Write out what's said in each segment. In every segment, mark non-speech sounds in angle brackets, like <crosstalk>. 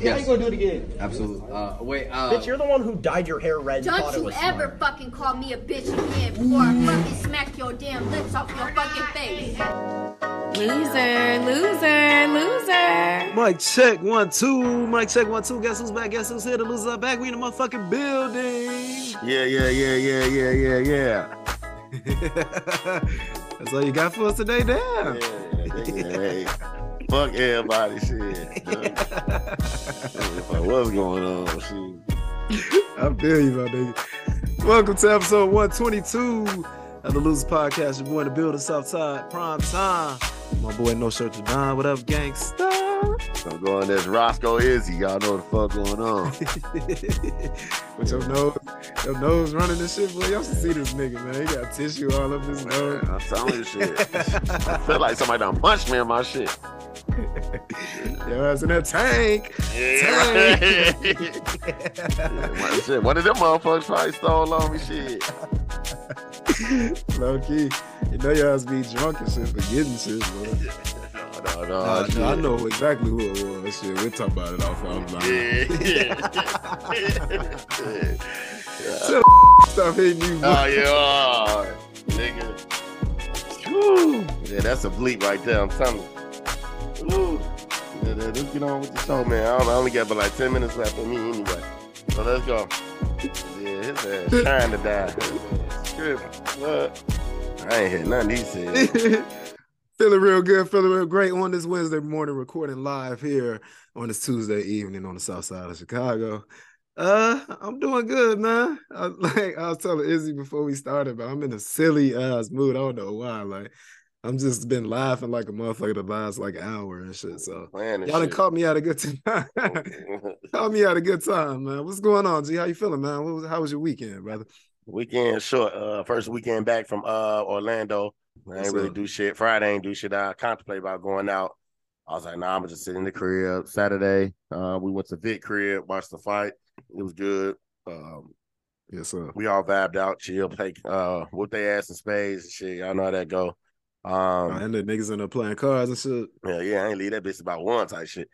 Yeah, how you gonna do it again? Absolutely. Uh, wait. Uh, Bitch, you're the one who dyed your hair red Don't it you was ever smart. fucking call me a bitch again before I fucking smack your damn lips off your fucking face. Loser, loser, loser. Mike check one two. Mike check one two. Guess who's back? Guess who's here? The losers are back. We in the motherfucking building. Yeah, yeah, yeah, yeah, yeah, yeah, yeah. <laughs> That's all you got for us today, damn. Yeah, yeah, hey. Fuck everybody, shit. <laughs> What's going on, shit? I feel you, my nigga. Welcome to episode 122 of the Losers Podcast. Your boy in the building, Southside, prime time. My boy, no shirt to don. What up, gangsta? I'm going as Roscoe Izzy. Y'all know what the fuck going on. <laughs> With your nose, your nose running and shit, boy. Y'all should see this nigga, man. He got tissue all up his nose. I'm telling you shit. <laughs> I feel like somebody done punched me in my shit. <laughs> Yo, ass in that tank. Yeah. What- shit, One of them motherfuckers probably stole on me shit. Low key. You know ass be drunk and shit, forgetting shit, bro. No, no, Nah, no. no, I know exactly who it was. Shit, we'll talk about it off offline. Yeah. Stop hitting oh, you. Oh yeah, oh, nigga. Yeah, that's a bleep right there. I'm telling you. Yeah, yeah, let's get on with the show, man. I, I only got but like ten minutes left for me anyway. So let's go. Yeah, his ass trying to die. <laughs> His ass tripping. What? I ain't hear nothing he said. Feeling real good, feeling real great on this Wednesday morning, recording live here on this Tuesday evening on the south side of Chicago. Uh, I'm doing good, man. I, <laughs> like I was telling Izzy before we started, but I'm in a silly ass mood. I don't know why. Like, I'm just been laughing like a motherfucker the last like hour and shit. So y'all done shit. caught me at a good time. <laughs> caught me at a good time, man. What's going on, G? How you feeling, man? What was, how was your weekend, brother? Weekend short. Uh, first weekend back from uh Orlando. I ain't really do shit. Friday ain't do shit. I contemplate about going out. I was like, nah, I'm just sitting in the crib. Saturday, uh, we went to Vic crib, watched the fight. It was good. Um, Yes, sir. we all vibed out, chill, play, uh, whoop their ass in spades and shit. Y'all know how that go. Um, and the niggas in there playing cards and shit. yeah, yeah, I ain't leave that bitch about one type shit.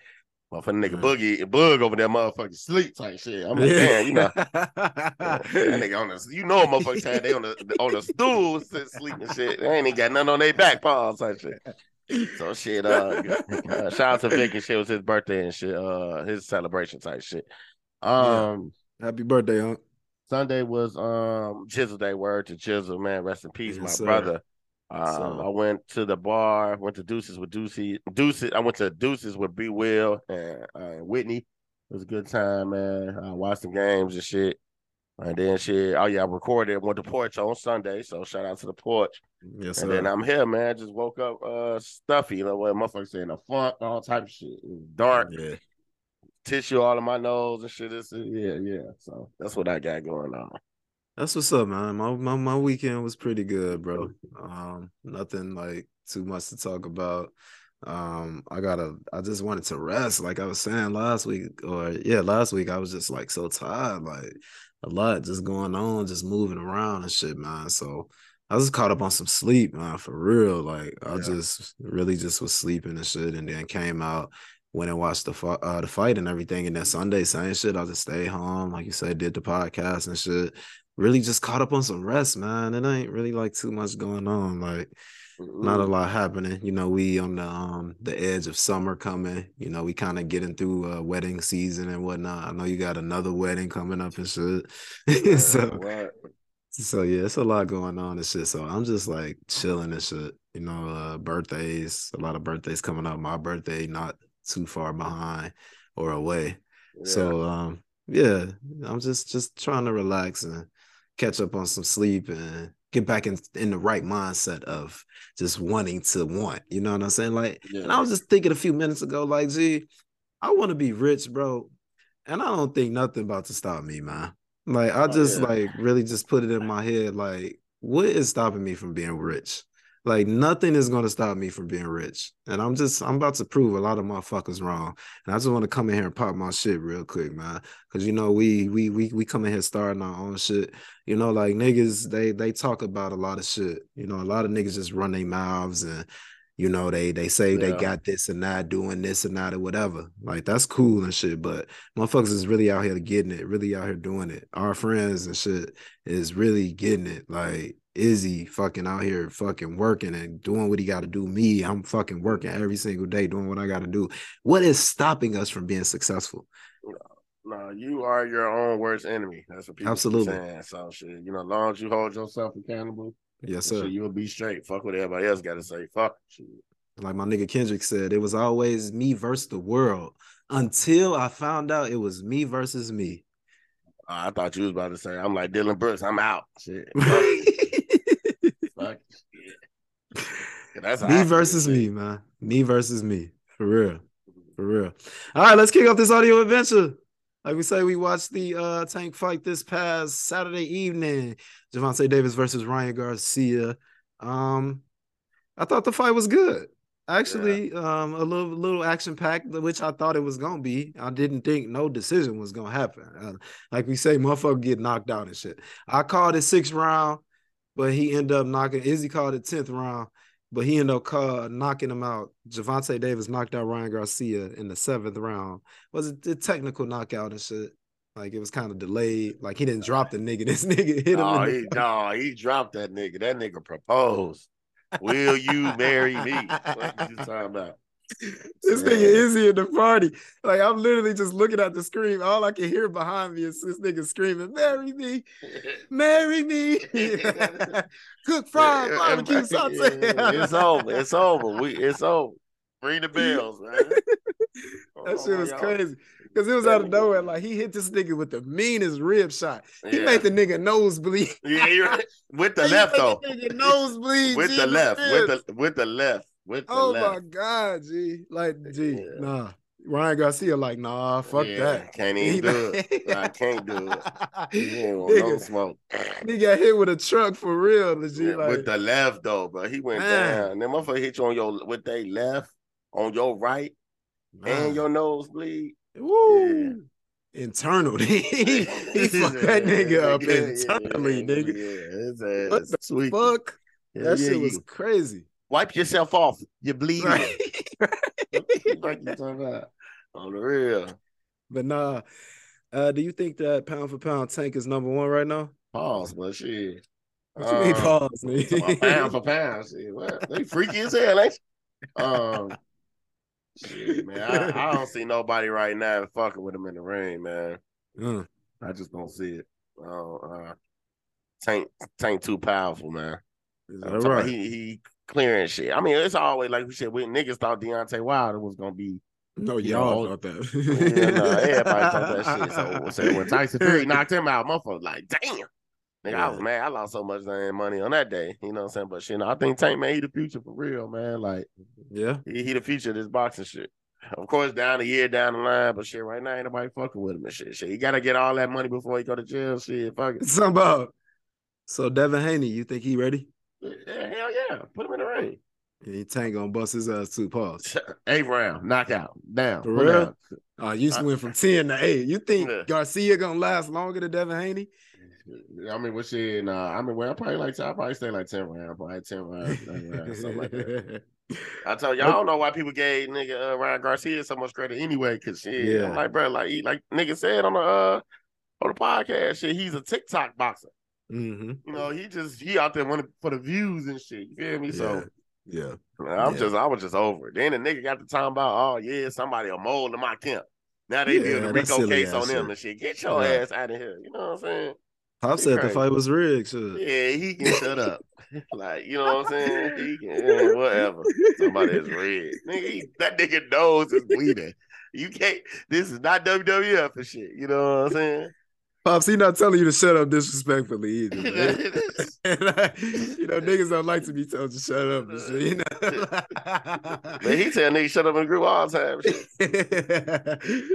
Motherfucking nigga boogie, bug over there, motherfucking sleep type shit. I'm like, damn, you know. <laughs> that nigga on the, you know, motherfuckers had they on the on the stool sit sleep and shit. They ain't even got nothing on their back paws type shit. So shit, uh, uh shout out to Vic and shit. It was his birthday and shit, uh, his celebration type shit. Um, Happy birthday, Unc. Sunday was um Chisel Day. Word to Chisel, man. Rest in peace, Yes, my sir. brother. Um, sir. I went to the bar, went to Deuces with Deucey. Deuces, I went to Deuces with B Will and, uh, and Whitney. It was a good time, man. I watched some games and shit. And then shit, oh yeah, I recorded, went to porch on Sunday. So shout out to the porch. Yes, sir. And then I'm here, man. Just woke up uh stuffy, you know what motherfuckers saying a funk, all type of shit. Dark, yeah. tissue all in my nose and shit. It's, yeah, yeah. So that's what I got going on. That's what's up, man. My, my my weekend was pretty good, bro. Um, nothing like too much to talk about. Um, I gotta I just wanted to rest, like I was saying last week, or yeah, last week I was just like so tired, like a lot just going on, just moving around and shit, man. So I was caught up on some sleep, man, for real. Like I Yeah. just really just was sleeping and shit, and then came out, went and watched the uh, the fight and everything, and then Sunday same shit. I just stayed home, like you said, did the podcast and shit. Really just caught up on some rest, man. It ain't really like too much going on, like not a lot happening. You know, we on the um the edge of summer coming. You know, we kind of getting through uh, wedding season and whatnot. I know you got another wedding coming up and shit. <laughs> so What? so yeah, it's a lot going on and shit. So I'm just like chilling and shit. You know, uh birthdays, a lot of birthdays coming up. My birthday not too far behind or away. So um yeah, I'm just just trying to relax and catch up on some sleep and get back in in the right mindset of just wanting to want. You know what I'm saying? Like yeah. and I was just thinking a few minutes ago, like, gee, I want to be rich, bro. And I don't think nothing about to stop me, man. Like, I Oh, just yeah. like really just put it in my head, like, what is stopping me from being rich? Like, nothing is gonna stop me from being rich. And I'm just I'm about to prove a lot of motherfuckers wrong. And I just want to come in here and pop my shit real quick, man. Cause you know, we we we we come in here starting our own shit. You know, like niggas, they they talk about a lot of shit. You know, a lot of niggas just run their mouths and you know, they they say they got this and that, doing this and that or whatever. Like that's cool and shit. But motherfuckers is really out here getting it, really out here doing it. Our friends and shit is really getting it. Like Izzy fucking out here fucking working and doing what he got to do. Me, I'm fucking working every single day doing what I got to do. What is stopping us from being successful? No, you are your own worst enemy. That's what people Absolutely. saying. So shit, you know, as long as you hold yourself accountable, Yes, shit, sir. you'll be straight. Fuck what everybody else got to say. Fuck shit. Like my nigga Kendrick said, it was always me versus the world until I found out it was me versus me. Uh, I thought you was about to say, I'm like Dillon Brooks. I'm out. Shit. <laughs> Fuck it. Fuck it. Shit. Yeah, That's me versus me, man. Me versus me. For real. For real. All right, let's kick off this audio adventure. Like we say, we watched the uh tank fight this past Saturday evening. Gervonta Davis versus Ryan Garcia. Um, I thought the fight was good. Actually, um, a little little action packed, which I thought it was gonna be. I didn't think no decision was gonna happen. Uh, like we say, motherfucker get knocked out and shit. I called it sixth round, but he ended up knocking. Izzy called it tenth round, but he ended up call, knocking him out. Gervonta Davis knocked out Ryan Garcia in the seventh round. Was it a technical knockout and shit? Like it was kind of delayed. Like he didn't drop the nigga. <laughs> This nigga hit him. Oh, in he, <laughs> no, he dropped that nigga. That nigga proposed. Will you marry me? What you talking about? <laughs> this nigga Izzy in the party. Like I'm literally just looking at the screen. All I can hear behind me is this nigga screaming, "Marry me, <laughs> marry me." <laughs> Cook fried Yeah, barbecue yeah, it's over. It's over. We it's over. Ring the bells, man. That shit was crazy. Cause it was out of nowhere. Like he hit this nigga with the meanest rib shot. He Yeah. made the nigga nosebleed. Yeah, you're right. With the left though. the nigga nose. With G, the left. With the with the left. With the Oh left. my god, G. Like, G, Yeah. nah. Ryan Garcia, like, nah, fuck Yeah, that. Can't He even do it. I can't do it. <laughs> He ain't want no smoke. he got hit with a truck for real, G. Yeah, like, with the left though, but He went Man. down. Then motherfucker hit you on your with they left, on your right, and your nose bleed. Woo. Internal. <laughs> he <laughs> fucked that nigga up Yeah, yeah, internally, yeah, nigga. Yeah, What the sweet. Fuck. Yeah, that yeah, shit was crazy. Wipe yourself off. You're bleeding. Right. <laughs> like you talking about on the real. But nah. Uh, do you think that pound for pound tank is number one right now? Pause, but shit. What you mean Um, pause, talking about pound for pound, shit. What? They freaky as hell, ain't they? Um, shit, man. I, I don't see nobody right now fucking with him in the ring, man. Uh, I just don't see it. Uh, uh, Tank, Tank too powerful, man. is I'm that talking about right? He he clearing shit. I mean, it's always like we said. We niggas thought Deontay Wilder was gonna be. No, y'all thought that. <laughs> Yeah, no, <laughs> everybody thought that shit. So, so when Tyson Fury knocked him out, motherfucker, like, damn. Nigga, I was mad. I lost so much damn money on that day. You know what I'm saying? But shit, no, I think Tank man, he the future for real, man. Like yeah. he, he the future of this boxing shit. Of course, down a year down the line, but shit, right now ain't nobody fucking with him and shit. Shit, he gotta get all that money before he go to jail. Shit, fuck it. About. So Devin Haney, you think he ready? Yeah, hell yeah. Put him in the ring. Yeah, Tank gonna bust his ass two paws. Eighth round, knockout, down. For real? down. Uh, you just went from 10 to 8. You think Yeah. Garcia gonna last longer than Devin Haney? I mean, what shit? Nah, I mean, well, I probably like I probably stay like ten rounds, probably ten rounds, nine rounds, something like that. <laughs> I tell y'all, I don't know why people gave nigga uh, Ryan Garcia so much credit anyway. Cause shit, Yeah. I'm like, bro, like he, like nigga said on the uh on the podcast, shit, he's a TikTok boxer. Hmm You know, he just he out there wanting for the views and shit. You feel me? So Yeah. man, I'm Yeah. just I was just over it. Then the nigga got the time about, oh yeah, somebody a mold in my camp. Now they Yeah, build a that Rico case on them shit. and shit. Get your Right. ass out of here. You know what I'm saying? Pop said the fight was rigged. Shit. Yeah, he can shut up. <laughs> like, you know what I'm saying? He can, <laughs> yeah, whatever. Somebody is red. Nigga, he, that nigga nose is bleeding. You can't, this is not WWF and shit. You know what I'm saying? Pops, he not telling you to shut up disrespectfully either. <laughs> man. <laughs> you know, niggas don't like to be told to shut up shit. You know? Man, he tell niggas shut up in the group all the time.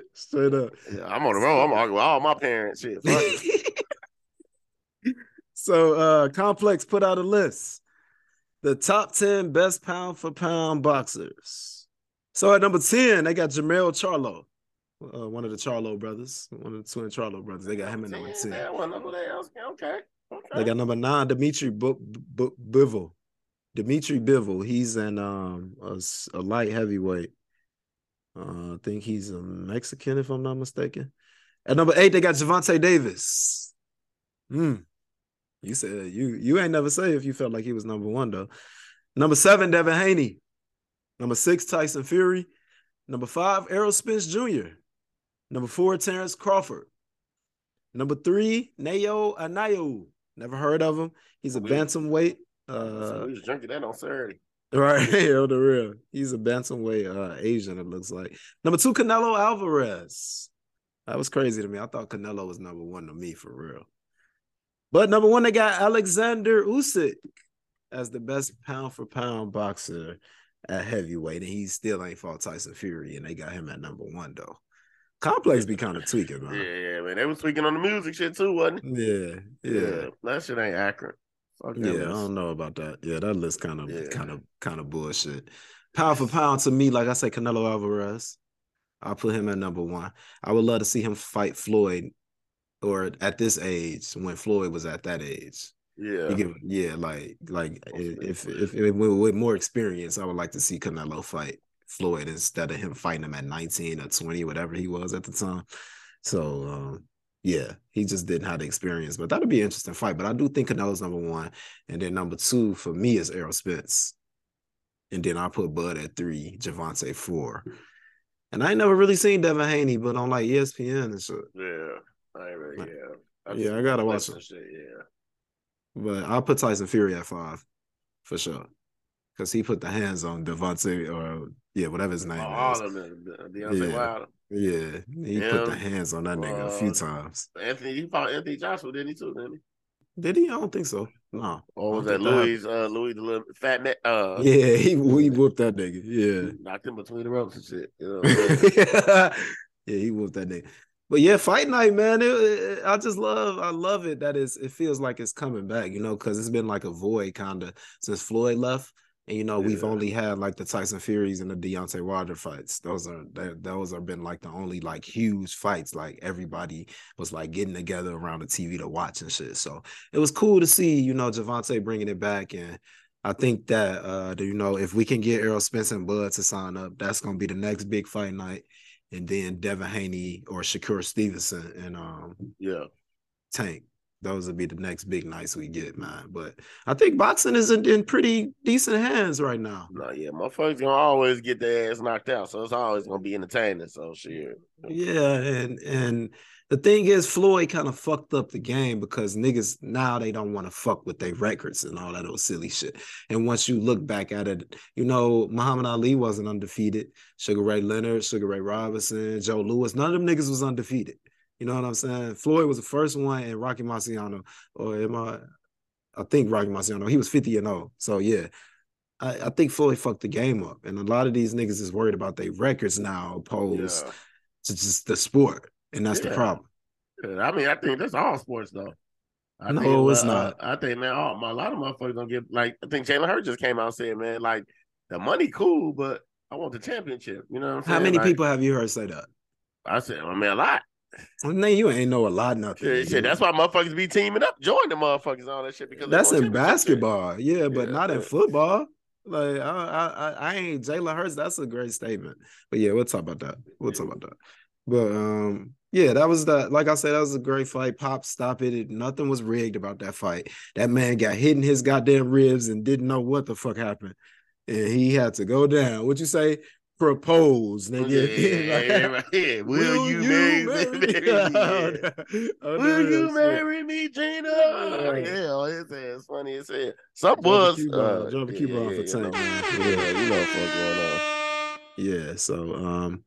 <laughs> Straight up. Yeah, I'm on the road. I'm arguing with all my parents. Shit. So uh Complex put out a list. The top 10 best pound for pound boxers. So at number 10, they got Jermall Charlo. Uh, one of the Charlo brothers, one of the twin Charlo brothers. They got him in number 10. Yeah, well, number. Okay. Okay. They got number nine, Dimitri Bu- Bu- Bivol. Dimitri Bivol. He's an um a light heavyweight. Uh, I think he's a Mexican, if I'm not mistaken. At number eight, they got Gervonta Davis. Hmm. You said you you ain't never say if you felt like he was number one though. Number seven, Devin Haney. Number six, Tyson Fury. Number five, Errol Spence Jr. Number four, Terrence Crawford. Number three, Nayo Anayo. Never heard of him. He's a We- bantamweight. so Uh, we was drinking that on Saturday. right, <laughs> on the real. He's a bantamweight uh, Asian, it looks like. Number two, Canelo Alvarez. That was crazy to me. I thought Canelo was number one to me for real. But number one, they got Alexander Usyk as the best pound for pound boxer at heavyweight, and he still ain't fought Tyson Fury, and they got him at number one though. Complex be kind of tweaking, man. yeah, yeah, man. They was tweaking on the music shit too, wasn't it? Yeah, yeah, That shit ain't accurate. Fuck yeah. I don't know about that. Yeah, that list kind of, Yeah. kind of, kind of bullshit. Pound for pound to me, like I say, Canelo Alvarez. I'll put him at number one. I would love to see him fight Floyd, or at this age when Floyd was at that age. Yeah. Give, yeah, like, like if if, if with more experience, I would like to see Canelo fight Floyd instead of him fighting him at 19 or 20, whatever he was at the time. So um, yeah, he just didn't have the experience. But that'd be an interesting fight. But I do think Canelo's number one. And then number two for me is Errol Spence. And then I put Bud at three, Gervonta four. And I ain't never really seen Devin Haney, but on like ESPN and shit. Yeah. I really, Like- yeah. Yeah, I gotta watch it. Shit, yeah. But I'll put Tyson Fury at five for sure. Because he put the hands on Devontae or yeah, whatever his name Oh, is. of Deontay Yeah. Wilder. Yeah, he put the hands on that nigga a few uh, times. Anthony, he fought Anthony Joshua, didn't he too, didn't he? Did he? I don't think so. No. Or was that Louis, uh, Louis the little fat neck? Uh, Yeah, he he whooped that nigga. Yeah. knocked him between the ropes and shit. You know what I'm saying? <laughs> yeah, he whooped that nigga. But yeah, fight night, man. It, it- I just love, I love it that it's, it feels like it's coming back, you know, because it's been like a void kind of since Floyd left, and you know we've only had like the Tyson Furies and the Deontay Wilder fights. Those are that, those have been like the only like huge fights. Like everybody was like getting together around the TV to watch and shit. So it was cool to see, you know, Gervonta bringing it back and. I think that uh, you know, if we can get Errol Spence and Bud to sign up, that's gonna be the next big fight night and then Devin Haney or Shakur Stevenson and um yeah. Tank. Those would be the next big nights we get, man. But I think boxing is in, in pretty decent hands right now. No, yeah, motherfuckers gonna always get their ass knocked out, so it's always gonna be entertaining. So shit. Yeah, and and the thing is, Floyd kind of fucked up the game because niggas now they don't want to fuck with their records and all that old silly shit. And once you look back at it, you know Muhammad Ali wasn't undefeated. Sugar Ray Leonard, Sugar Ray Robinson, Joe Louis, none of them niggas was undefeated. You know what I'm saying? Floyd was the first one, and Rocky Marciano, or am I? I think Rocky Marciano, he was 50 and 0. So yeah. I, I think Floyd fucked the game up, and a lot of these niggas is worried about their records now, opposed Yeah. to just the sport, and that's the problem. I mean, I think that's all sports though. I No, think, it's uh, not. I think man, all, a lot of motherfuckers gonna get like. I think Jalen Hurts just came out said, man, like the money cool, but I want the championship. You know what I'm saying? How many Like, people have you heard say that? I said, I mean, a lot. Well, man, you ain't know a lot, nothing. Shit, shit, that's why motherfuckers be teaming up, join the motherfuckers and all that shit because That's in basketball, yeah, but Yeah, not in football. Like I, I, I- ain't Jalen Hurts. That's a great statement. But yeah, we'll talk about that. We'll talk about that. But um, yeah, that was that. Like I said, that was a great fight. Pop, stop it. Nothing was rigged about that fight. That man got hit in his goddamn ribs and didn't know what the fuck happened, and he had to go down. What you say? Propose, Yeah, nigga. <laughs> right, yeah. Will, you, marry, marry me? Yeah. Oh, Will no, you marry me, Gina? <laughs> Yeah. Yeah, it's, it's funny as hell. Some Drop was the Cuba, uh, drop yeah, yeah, a you tank, know. man. Yeah, you know what's going on. Yeah, so um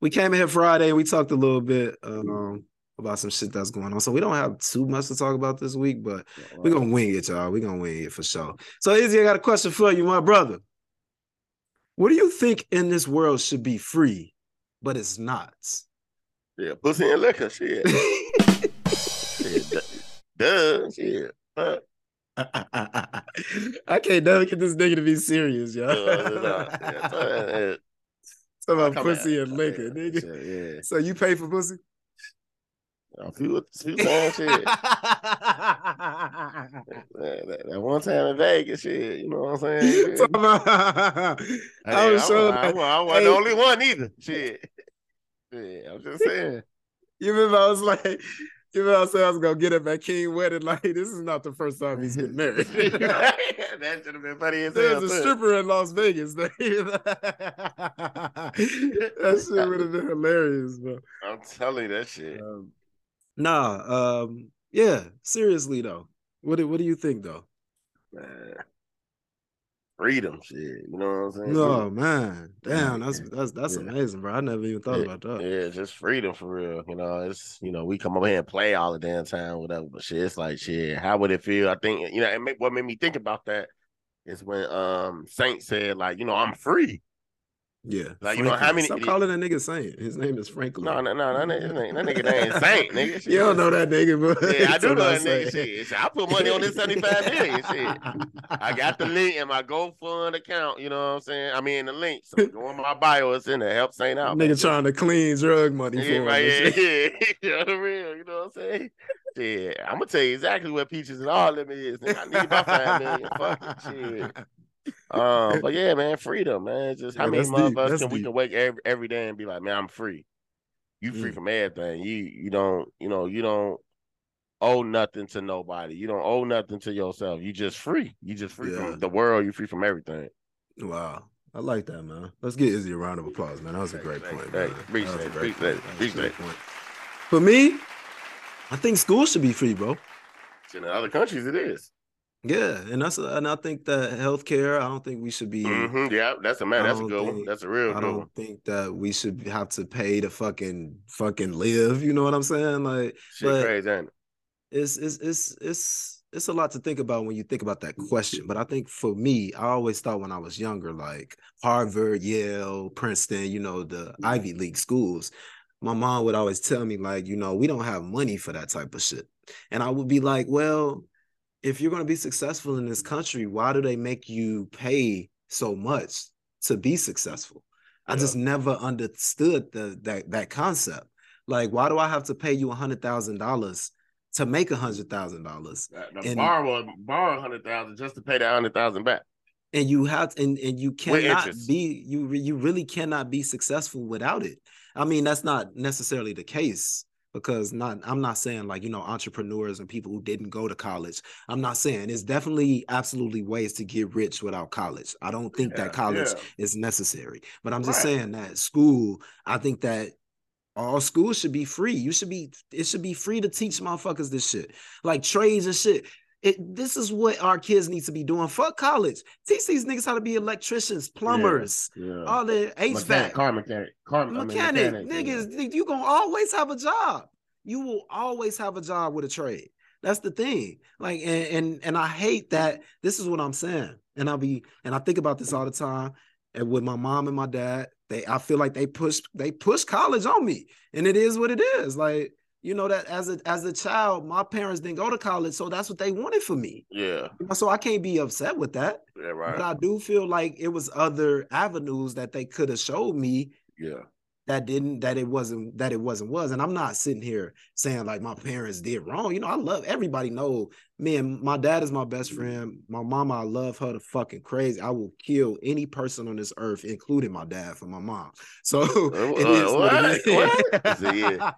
we came in here Friday and we talked a little bit um about some shit that's going on. So we don't have too much to talk about this week, but we're gonna wing it, y'all. We're gonna wing it for sure. So Izzy, I got a question for you, my brother. What do you think in this world should be free, but it's not? Yeah, pussy and liquor, shit. <laughs> shit duh, shit. Uh, I can't never get this nigga to be serious, y'all. uh, yeah, <laughs> uh, Talk about pussy and liquor, nigga. shit, yeah. So you pay for pussy? A few, a few times, shit. that, that- that one time in Vegas, shit. You know what I'm <laughs> saying? Shit. <laughs> I was I, wa- I, wa- I wasn't hey. the only one either. Shit. <laughs> Yeah, I'm just saying. You remember I was like, you remember I said I was gonna get him at King wedding. Like, this is not the first time he's getting married. that should have been funny as hell. There's a stripper in Las Vegas. that shit would have been hilarious, bro. I'm telling you that shit. Um, nah, um, yeah, seriously though. What do, what do you think though? Man. Freedom, shit. You know what I'm saying? No man, damn, that's that's that's Yeah. amazing, bro. I never even thought about that. Yeah, just freedom for real. You know, it's you know, we come over here and play all the damn time, whatever. But shit, it's like shit. How would it feel? I think you know, it make, what made me think about that is when um Saint said like, you know, I'm free. Yeah, Like, you know, how many- Stop calling that nigga Saint. His name is Franklin. No, no, no, that nigga, that nigga, ain't Saint, nigga. Shit. <laughs> You don't know that nigga, but Yeah, I <laughs> do know that nigga. Shit. Shit, I put money on this 75 million. Shit. <laughs> I got the link in my GoFund account. You know what I'm saying? I mean, the link. So go on my bio. It's in there. Help Saint out. nigga trying to clean drug money for Yeah, him. right, and yeah, yeah. you know the real. You know what I'm saying? Yeah, I'm gonna tell you exactly what peaches and all them is. Nigga, I need about five million. Fuck it, shit. Um, <laughs> but yeah, man, freedom, man. Just how Yeah, many that's deep, motherfuckers that's can we can wake every, every day and be like, man, I'm free. You free Mm. from everything. You you don't you know you don't owe nothing to nobody. You don't owe nothing to yourself. You just free. You just free Yeah. from the world. You free from everything. Wow. I like that, man. Let's get Izzy a round of applause, man. That was a great hey, point. hey, appreciate it, appreciate it, That was a great appreciate point. For me, I think school should be free, bro. In other countries, it is. Yeah, and that's and I think that healthcare. I don't think we should be. Mhm, Yeah, that's a man. That's a good one. That's a real I don't one. think that we should have to pay to fucking fucking live. You know what I'm saying? Like, Shit crazy, ain't it? it's it's it's it's it's a lot to think about when you think about that question. But I think for me, I always thought when I was younger, like Harvard, Yale, Princeton, you know, the Ivy League schools. My mom would always tell me, like, you know, we don't have money for that type of shit. And I would be like, well, if you're going to be successful in this country, why do they make you pay so much to be successful? I Yeah. just never understood the that that concept. Like, why do I have to pay you a hundred thousand dollars to make a hundred thousand dollars? And- borrower borrow a hundred thousand just to pay that hundred thousand back. And you have and and you cannot be you you really cannot be successful without it. I mean, that's not necessarily the case because not I'm not saying like you know entrepreneurs and people who didn't go to college. I'm not saying it's definitely absolutely ways to get rich without college. I don't think Yeah, that college yeah. is necessary. But I'm just Right. saying that school, I think that all schools should be free. You should be it should be free to teach motherfuckers this shit. Like trades and shit. It this is what our kids need to be doing. Fuck college. Teach these niggas how to be electricians, plumbers, Yeah. all the Mechanic, HVAC, car mechanic, car I mean, mechanic, mechanic, niggas. You gonna always have a job. You will always have a job with a trade. That's the thing. Like, and and and I hate that. This is what I'm saying. And I'll be and I think about this all the time. And with my mom and my dad, they I feel like they push they push college on me, and it is what it is. Like you know that as a as a child, my parents didn't go to college, so that's what they wanted for me. Yeah, So I can't be upset with that. yeah, right. But. I do feel like it was other avenues that they could have showed me Yeah, that didn't that it wasn't that it wasn't was and i'm not sitting here saying like my parents did wrong you know i love everybody know me and my dad is my best friend my mama i love her to fucking crazy i will kill any person on this earth including my dad for my mom <laughs> so uh, is what it is. what? I yeah.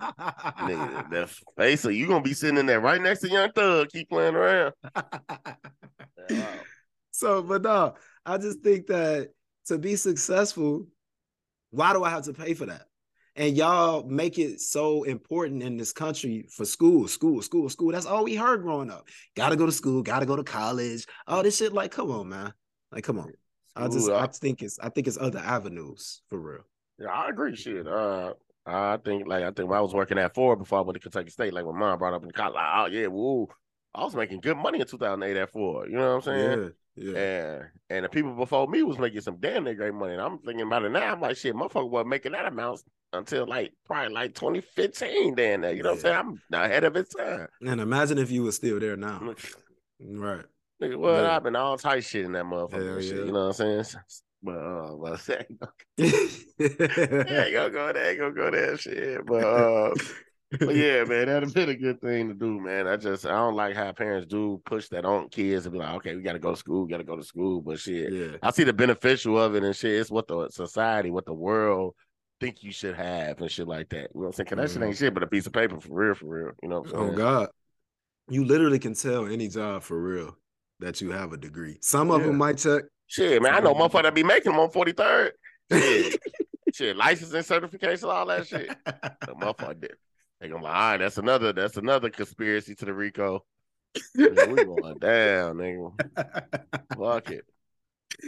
nigga, that face. So you gonna be sitting in there right next to Young Thug, keep playing around. Wow. <laughs> so but no i just think that to be successful why do i have to pay for that and y'all make it so important in this country for school school school school that's all we heard growing up gotta go to school gotta go to college all this shit like come on man like come on i just School, i uh, think it's i think it's other avenues for real Yeah, I agree. Shit. Uh, I think like I think when I was working at Ford before I went to Kentucky State, like my mom brought up in college, like, oh yeah, woo. I was making good money in 2008 at Ford. You know what I'm saying? Yeah yeah And and the people before me was making some damn near great money. And I'm thinking about it now. I'm like, shit, motherfucker wasn't making that amount until like probably like 2015. Then you know what I'm saying? I'm ahead of its time. and imagine if you were still there now <laughs> right Nigga, well, Yeah. I've been all tight shit in that motherfucker. Shit, yeah. You know what I'm saying? <laughs> But uh, but <laughs> yeah, gonna go there, gonna go there, shit. But uh, But <laughs> yeah, man, that'd have been a good thing to do, man. I just I don't like how parents do push that on kids and be like, okay, we gotta go to school, we gotta go to school. But shit, yeah. I see the beneficial of it and shit. It's what the society, what the world think you should have and shit like that. You know what I'm saying? 'Cause that shit mm-hmm. ain't shit but a piece of paper for real, for real. You know what I'm oh, saying? Oh God, you literally can tell any job for real that you have a degree. Some of Yeah. them might check. Shit, man, I know motherfucker that be making them on 43rd. <laughs> Shit, shit, licensing certification, all that shit. <laughs> The motherfucker did. Gonna be like, all right, that's another, that's another conspiracy to the Rico. <laughs> We going down, nigga. Fuck it.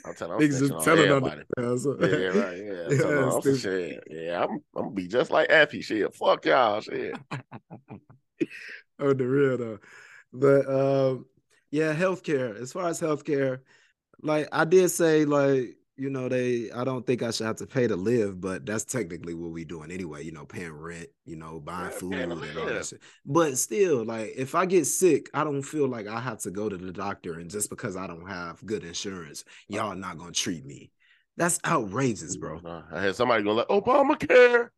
I'm telling, I'm Niggas just telling on everybody. the Yeah, yeah, right. Yeah, <laughs> I'm Yeah, telling I'm shit. Yeah, I'm, I'm gonna be just like Effie. Shit, fuck y'all. Shit. <laughs> on the real though. But um, yeah, healthcare. As far as healthcare, like I did say, like you know, they. I don't think I should have to pay to live, but that's technically what we doing anyway. You know, paying rent. You know, buying Yeah, food and all that shit. But still, like if I get sick, I don't feel like I have to go to the doctor, and just because I don't have good insurance, y'all not gonna treat me. That's outrageous, bro. Uh, I had somebody go like Obamacare.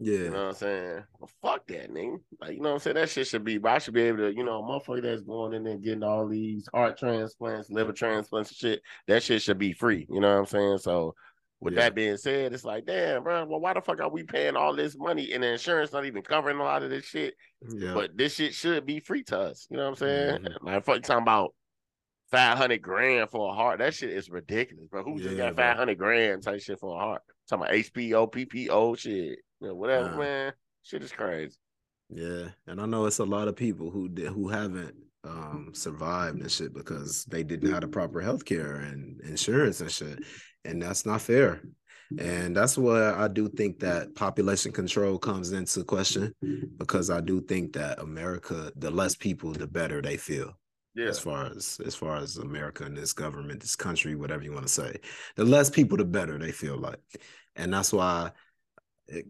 Yeah. You know what I'm saying? Well, fuck that, nigga. Like, you know what I'm saying? That shit should be, but I should be able to, you know, motherfucker that's going in there getting all these heart transplants, liver transplants and shit, that shit should be free. You know what I'm saying? So with Yeah. that being said, it's like, damn, bro, well, why the fuck are we paying all this money and the insurance not even covering a lot of this shit? Yeah. But this shit should be free to us. You know what I'm saying? Mhm. Like, fuck, talking about 500 grand for a heart. That shit is ridiculous, bro. Who just Yeah, got bro. 500 grand type shit for a heart? Talking about HPO, PPO shit, you know, whatever, Nah. man. Shit is crazy. Yeah, and I know it's a lot of people who did, who haven't um survived and shit because they didn't have the proper health care and insurance and shit. And that's not fair. And that's where I do think that population control comes into question because I do think that America, the less people, the better they feel Yeah. as far as as far as America and this government, this country, whatever you want to say. The less people, the better they feel like, and that's why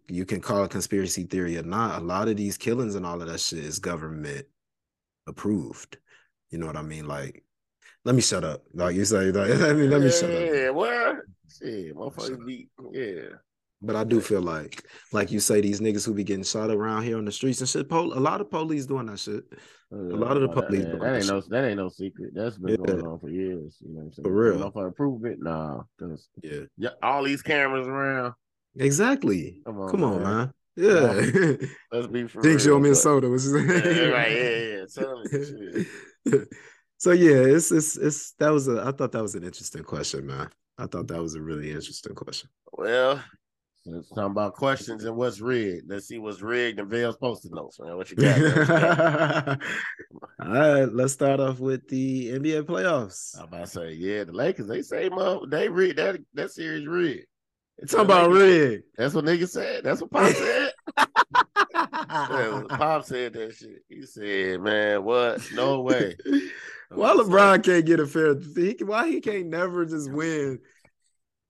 you can call it conspiracy theory or not. A lot of these killings and all of that shit is government approved. You know what I mean? Like, let me shut up. Like you say, like, <laughs> let me let me shut up. Yeah, what? Shit, motherfuckers be, yeah. But I do feel like, like you say, these niggas who be getting shot around here on the streets and shit. Pol- a lot of police doing that shit. Uh, a lot of the police That, that ain't no, that ain't no secret. That's been Yeah. going on for years. You know what I'm saying? For real. Motherfucker prove it? Nah. Cause Yeah, yeah, all these cameras around. Exactly. Come on, Come on, man. man. Yeah. <laughs> Let's be for Think real. you but- Minnesota. Yeah, right, yeah, yeah. Tell me <laughs> so yeah, it's it's it's that was a I thought that was an interesting question, man. I thought that was a really interesting question. Well, let's talk about questions and what's rigged. Let's see what's rigged and Vale's post-it notes, man. What you got? What you got? <laughs> All right, let's start off with the NBA playoffs. I'm about to say, yeah, the Lakers, they say, they rigged that that series rigged. They Talking about rig. That's what niggas said. That's what Pop said. <laughs> Yeah, Pop said that shit. He said, man, what? No way. <laughs> Why LeBron can't get a fair? He, why he can't never just win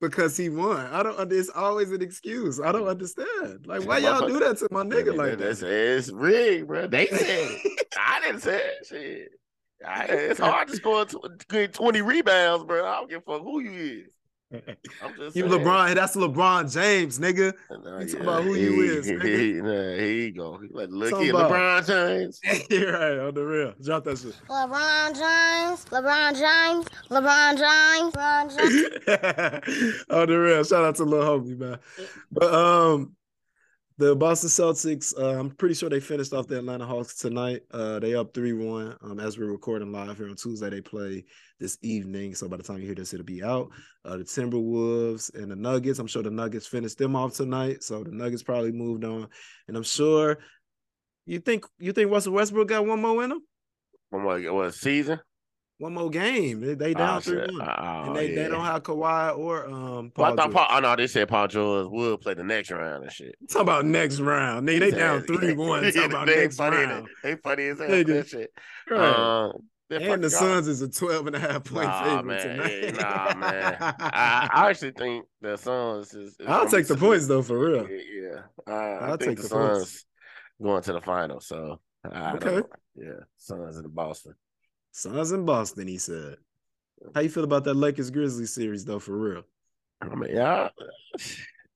because he won? I don't. It's always an excuse. I don't understand. Like, why y'all do that to my nigga like That's that? it's rigged, bro. They <laughs> said it. I didn't say it. Shit. I, it's hard to score tw- get 20 rebounds, bro. I don't give a fuck who you is. I'm just You. LeBron, that's LeBron James, nigga. Nah, You talking about who you is, He, nigga. he, nah, here you go. He Like, look Talking here, LeBron James. <laughs> You're right on the real. Drop that shit. LeBron James, LeBron James, LeBron James, LeBron James. <laughs> on the real. Shout out to little homie, man. But um the Boston Celtics, uh, I'm pretty sure they finished off the Atlanta Hawks tonight. Uh, they up 3-1. Um, as we're recording live here on Tuesday, they play this evening. So by the time you hear this, it'll be out. Uh, the Timberwolves and the Nuggets. I'm sure the Nuggets finished them off tonight. So the Nuggets probably moved on. And I'm sure you think you think Russell Westbrook got one more in him? From what, what season? One more game. They, they down Oh, 3-1. Oh, and they, they don't have Kawhi or um Well, I thought Paul, oh no, they said Paul George would play the next round and shit. Talk about next round. Nigga, they down three <laughs> one. Talk about they next funny, round. They funny as hell. For That shit. Right. Um, and the Suns is a 12 and a half point Nah, favorite man. tonight. Nah, man. I, I <laughs> actually think the Suns is. is I'll take the points though for real. yeah. Uh, I I'll think take the, the points. Suns going to the final. So I Okay. yeah, Suns in Boston. Suns in Boston, he said. How you feel about that Lakers Grizzlies series though for real? I mean, yeah,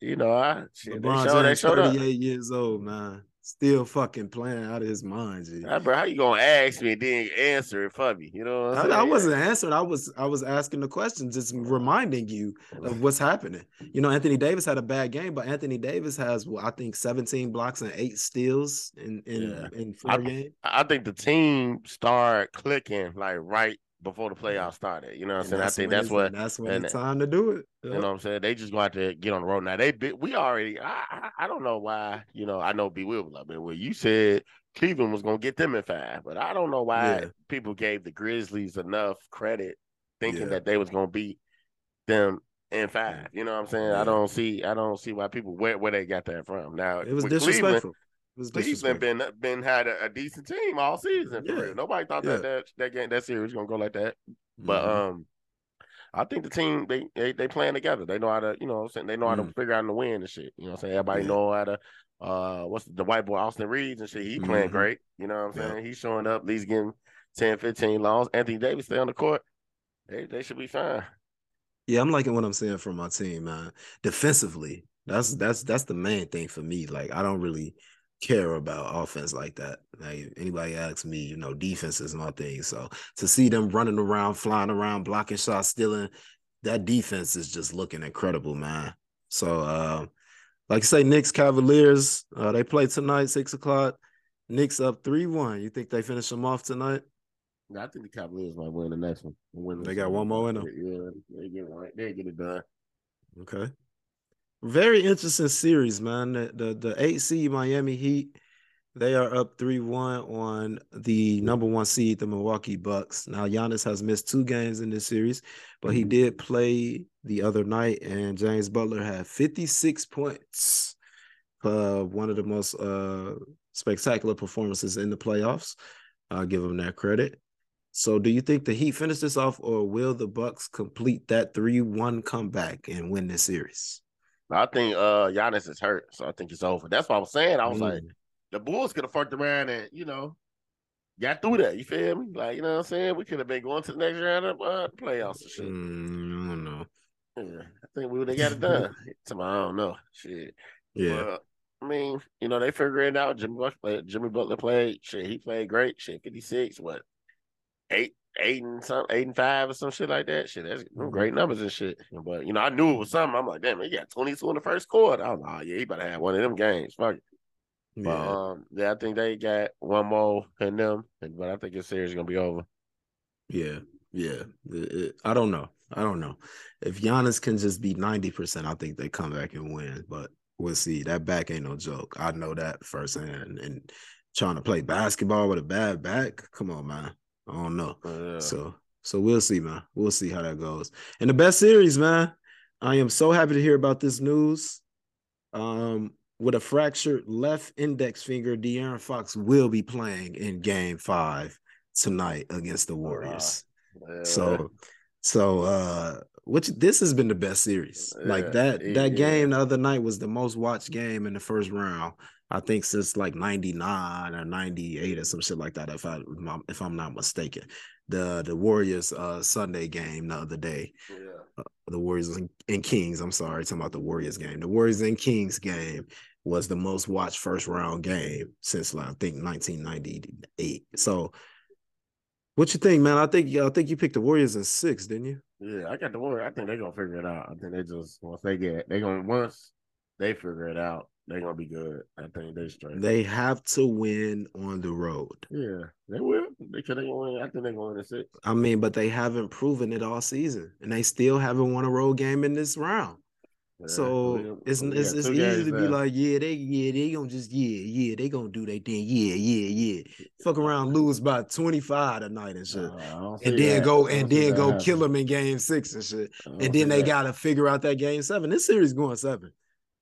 you know, I shit, they LeBron showed, they showed up. 38 years old, man. Still fucking playing out of his mind, G. Bro, how you gonna ask me and then answer it for me? You know, what I'm I, I wasn't answering. I was I was asking the question, just reminding you of what's happening. You know, Anthony Davis had a bad game, but Anthony Davis has, well, I think, 17 blocks and eight steals in in, Yeah. in four I- games. I think the team started clicking like right before the playoffs started. You know what I'm And saying? I think that's what that's when and- it's time to do it. You know what I'm saying? They just going to get on the road now. They we already. I, I don't know why. You know, I know B will a little bit. Well, you said Cleveland was going to get them in five, but I don't know why Yeah. people gave the Grizzlies enough credit, thinking Yeah. that they was going to beat them in five. You know what I'm saying? Yeah. I don't see. I don't see why people where where they got that from. Now It was disrespectful. Cleveland, it was Cleveland disrespectful. been been had a, a decent team all season. For Yeah. real. Nobody thought Yeah. that, that that game that series was going to go like that. But Mhm. um, I think the team they they they playing together. They know how to, you know, what I'm saying they know how to figure out the win and shit. You know, what I'm saying everybody Yeah. know how to. Uh, what's the white boy Austin Reaves and shit? He playing Mhm. great. You know what I'm saying? He's showing up. Least getting 10, 15 longs. Anthony Davis stay on the court. They they should be fine. Yeah, I'm liking what I'm seeing from my team, man. Defensively, that's that's that's the main thing for me. Like, I don't really care about offense like that. Like, anybody asks me, you know, defense is my thing. So to see them running around, flying around, blocking shots, stealing, that defense is just looking incredible, man. So, uh, like I say, Knicks Cavaliers, uh, they play tonight, six o'clock. Knicks up three one. You think they finish them off tonight? I think the Cavaliers might win the next one. Win They got one more in them. Yeah, they get it right. They get it done. Okay. Very interesting series, man. The the, the eight seed Miami Heat, they are up 3-1 on the number one seed, the Milwaukee Bucks. Now Giannis has missed two games in this series, but he did play the other night, and James Butler had 56 points. Uh, one of the most uh spectacular performances in the playoffs. I'll give him that credit. So, do you think the Heat finish this off, or will the Bucks complete that three-one comeback and win this series? I think uh Giannis is hurt, so I think it's over. That's what I was saying. I was like, Mm, the Bulls could have fucked around and you know got through that. You feel me? Like you know what I'm saying? We could have been going to the next round of uh, playoffs and shit. mm, I don't know. Yeah, I think we would have got it done. <laughs> Tomorrow, I don't know. Shit. Yeah, But, I mean, you know, they figure it out. Jimmy Butler played. Jimmy Butler played. Shit, he played great. Shit, 56. What? Eight, eight and some, eight and five or some shit like that. Shit, that's Mhm. great numbers and shit. But you know, I knew it was something. I'm like, damn, he got 22 in the first quarter. I was like, oh yeah, he better have one of them games. Fuck it. But yeah. um, yeah, I think they got one more in them, but I think this series is gonna be over. Yeah, yeah. It- it- I don't know. I don't know. If Giannis can just be 90%, I think they come back and win. But we'll see. That back ain't no joke. I know that firsthand. And trying to play basketball with a bad back, come on, man. I don't know. Yeah. So so we'll see, man. We'll see how that goes. And the best series, man. I am so happy to hear about this news. Um, with a fractured left index finger, De'Aaron Fox will be playing in game five tonight against the Warriors. Yeah. So so uh which this has been the best series. Like Yeah, that yeah. that game the other night was the most watched game in the first round. I think since like 99 or 98 or some shit like that if I if I'm not mistaken. The the Warriors uh Sunday game the other day. yeah. The Warriors and, and Kings, I'm sorry, talking about the Warriors game. The Warriors and Kings game was the most watched first round game since like, I think 1998. So what you think, man? I think I think you picked the Warriors in six, didn't you? Yeah, I got the word. I think they're gonna figure it out. I think they just once they get they gonna once they figure it out, they're gonna be good. I think they're straight. They have to win on the road. yeah, they will. They could they win. I think they're gonna six. I mean, but they haven't proven it all season, and they still haven't won a road game in this round. Yeah, So it's it's, it's easy to be like, yeah, they yeah they gonna just yeah yeah they gonna do their thing, yeah yeah yeah, fuck around, lose by twenty five tonight and shit, I don't see and then that. go and then go kill them in game six and shit, and then they gotta figure out that game seven. This series going seven.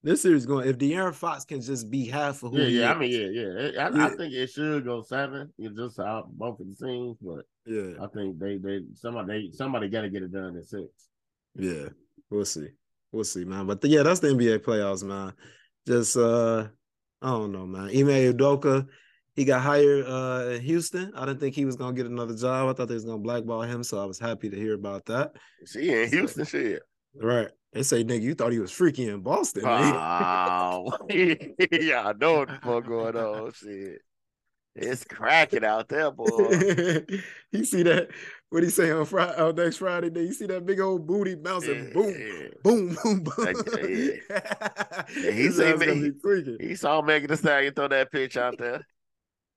This series going. If De'Aaron Fox can just be half of who Yeah, yeah. I mean, yeah, yeah. I, I think it should go seven. It's just how both of the teams, but yeah, I think they they somebody they, somebody got to get it done at six. Yeah, we'll see. We'll see, man. But yeah, that's the NBA playoffs, man. Just uh I don't know, man. Ime Udoka, he got hired uh in Houston. I didn't think he was gonna get another job. I thought they was gonna blackball him, so I was happy to hear about that. See, in Houston, shit. Right. They say, nigga, you thought he was freaky in Boston. Oh, <laughs> yeah, I know what the fuck going on. Shit. It's cracking out there, boy. <laughs> you see that? What he say on Friday? On next Friday? Day, you see that big old booty bouncing? Boom, Yeah. boom, boom, boom. Like, <laughs> yeah. yeah, he say me- He saw Megan Thee Stallion throw that pitch out there.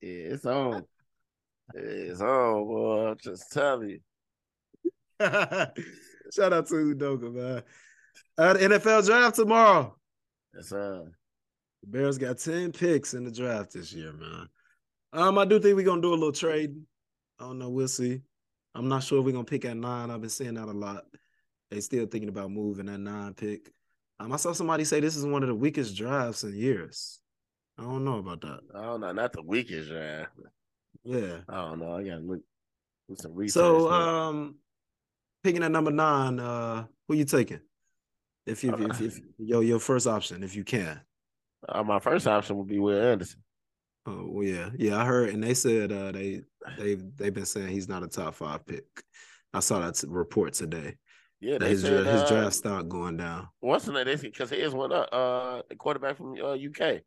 Yeah, it's on. It's on, boy. I'm just telling you. Shout out to Udoka, man. Uh, the NFL draft tomorrow. It's uh The Bears got 10 picks in the draft this year, man. Um, I do think we're gonna do a little trade. I don't know, we'll see. I'm not sure if we're gonna pick at nine. I've been saying that a lot. They still thinking about moving that nine pick. Um, I saw somebody say this is one of the weakest drafts in years. I don't know about that. I don't know, not the weakest draft. Yeah. I don't know. I gotta look do some research. So um picking at number nine, uh, who you taking? If you if, if, if your your first option, if you can. Uh, my first option would be Will Anderson. Oh well, yeah, yeah. I heard, and they said uh, they they they've been saying he's not a top five pick. I saw that report today. Yeah, his said, his uh, draft stock going down. What's the name? Because his went up. Uh, the quarterback from uh, UK.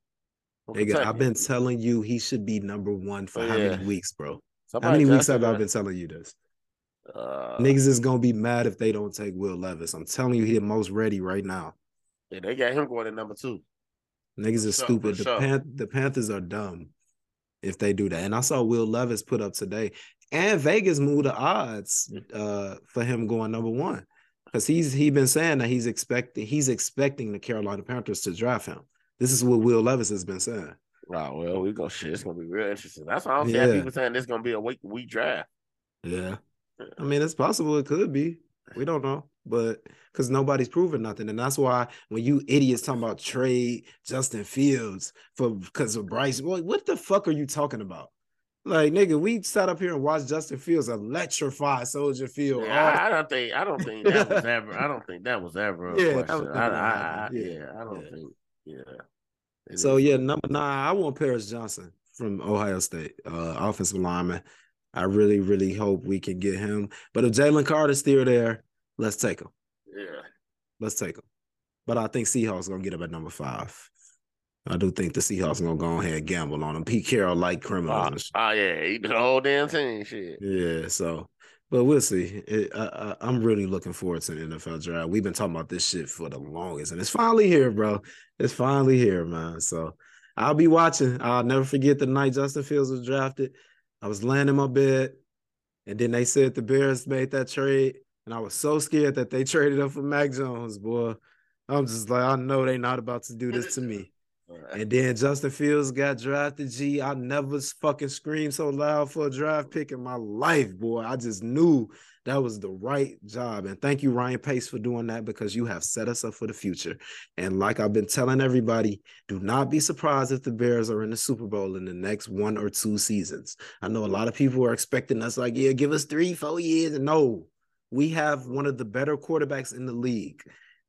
from Nigga, I've been telling you he should be number one for Oh, how yeah. many weeks, bro? Somebody how many weeks have I been telling you this? Uh, Niggas is gonna be mad if they don't take Will Levis. I'm telling you, he the most ready right now. yeah, they got him going at number two. Niggas is sure, stupid. The, sure. Pan- the Panthers are dumb if they do that. And I saw Will Levis put up today, and Vegas moved the odds uh, for him going number one because he's he been saying that he's expecting he's expecting the Carolina Panthers to draft him. This is what Will Levis has been saying. Right. Well, we go shit. It's gonna be real interesting. That's why I'm saying Yeah. people saying this is gonna be a week week draft. Yeah, I mean it's possible it could be. We don't know, but because nobody's proven nothing, and that's why when you idiots talking about trade Justin Fields for because of Bryce, what what the fuck are you talking about? Like nigga, we sat up here and watched Justin Fields electrify Soldier Field. Yeah, I, I don't think I don't think <laughs> that was ever. I don't think that was ever a Yeah, was I, never I, gonna I, yeah, Yeah, I don't yeah. think. Yeah. It So is. yeah, number nine, I want Paris Johnson from Ohio State, uh, offensive lineman. I really, really hope we can get him. But if Jalen Carter's still there, let's take him. Yeah. Let's take him. But I think Seahawks gonna get him at number five. I do think the Seahawks gonna go ahead and gamble on him. Pete Carroll like criminals Oh, oh, yeah, he the whole damn thing. Shit. Yeah, so but we'll see. It, I, I, I'm really looking forward to the NFL draft. We've been talking about this shit for the longest, and it's finally here, bro. It's finally here, man. So I'll be watching. I'll never forget the night Justin Fields was drafted. I was laying in my bed, and then they said the Bears made that trade, and I was so scared that they <laughs> traded up for Mac Jones, boy. I'm just like, I know they not about to do this to me. And then Justin Fields got drafted. G, I never fucking screamed so loud for a draft pick in my life, boy. I just knew that was the right job. And thank you, Ryan Pace, for doing that because you have set us up for the future. And like I've been telling everybody, do not be surprised if the Bears are in the Super Bowl in the next one or two seasons. I know a lot of people are expecting us, like, yeah, give us three, four years. No, we have one of the better quarterbacks in the league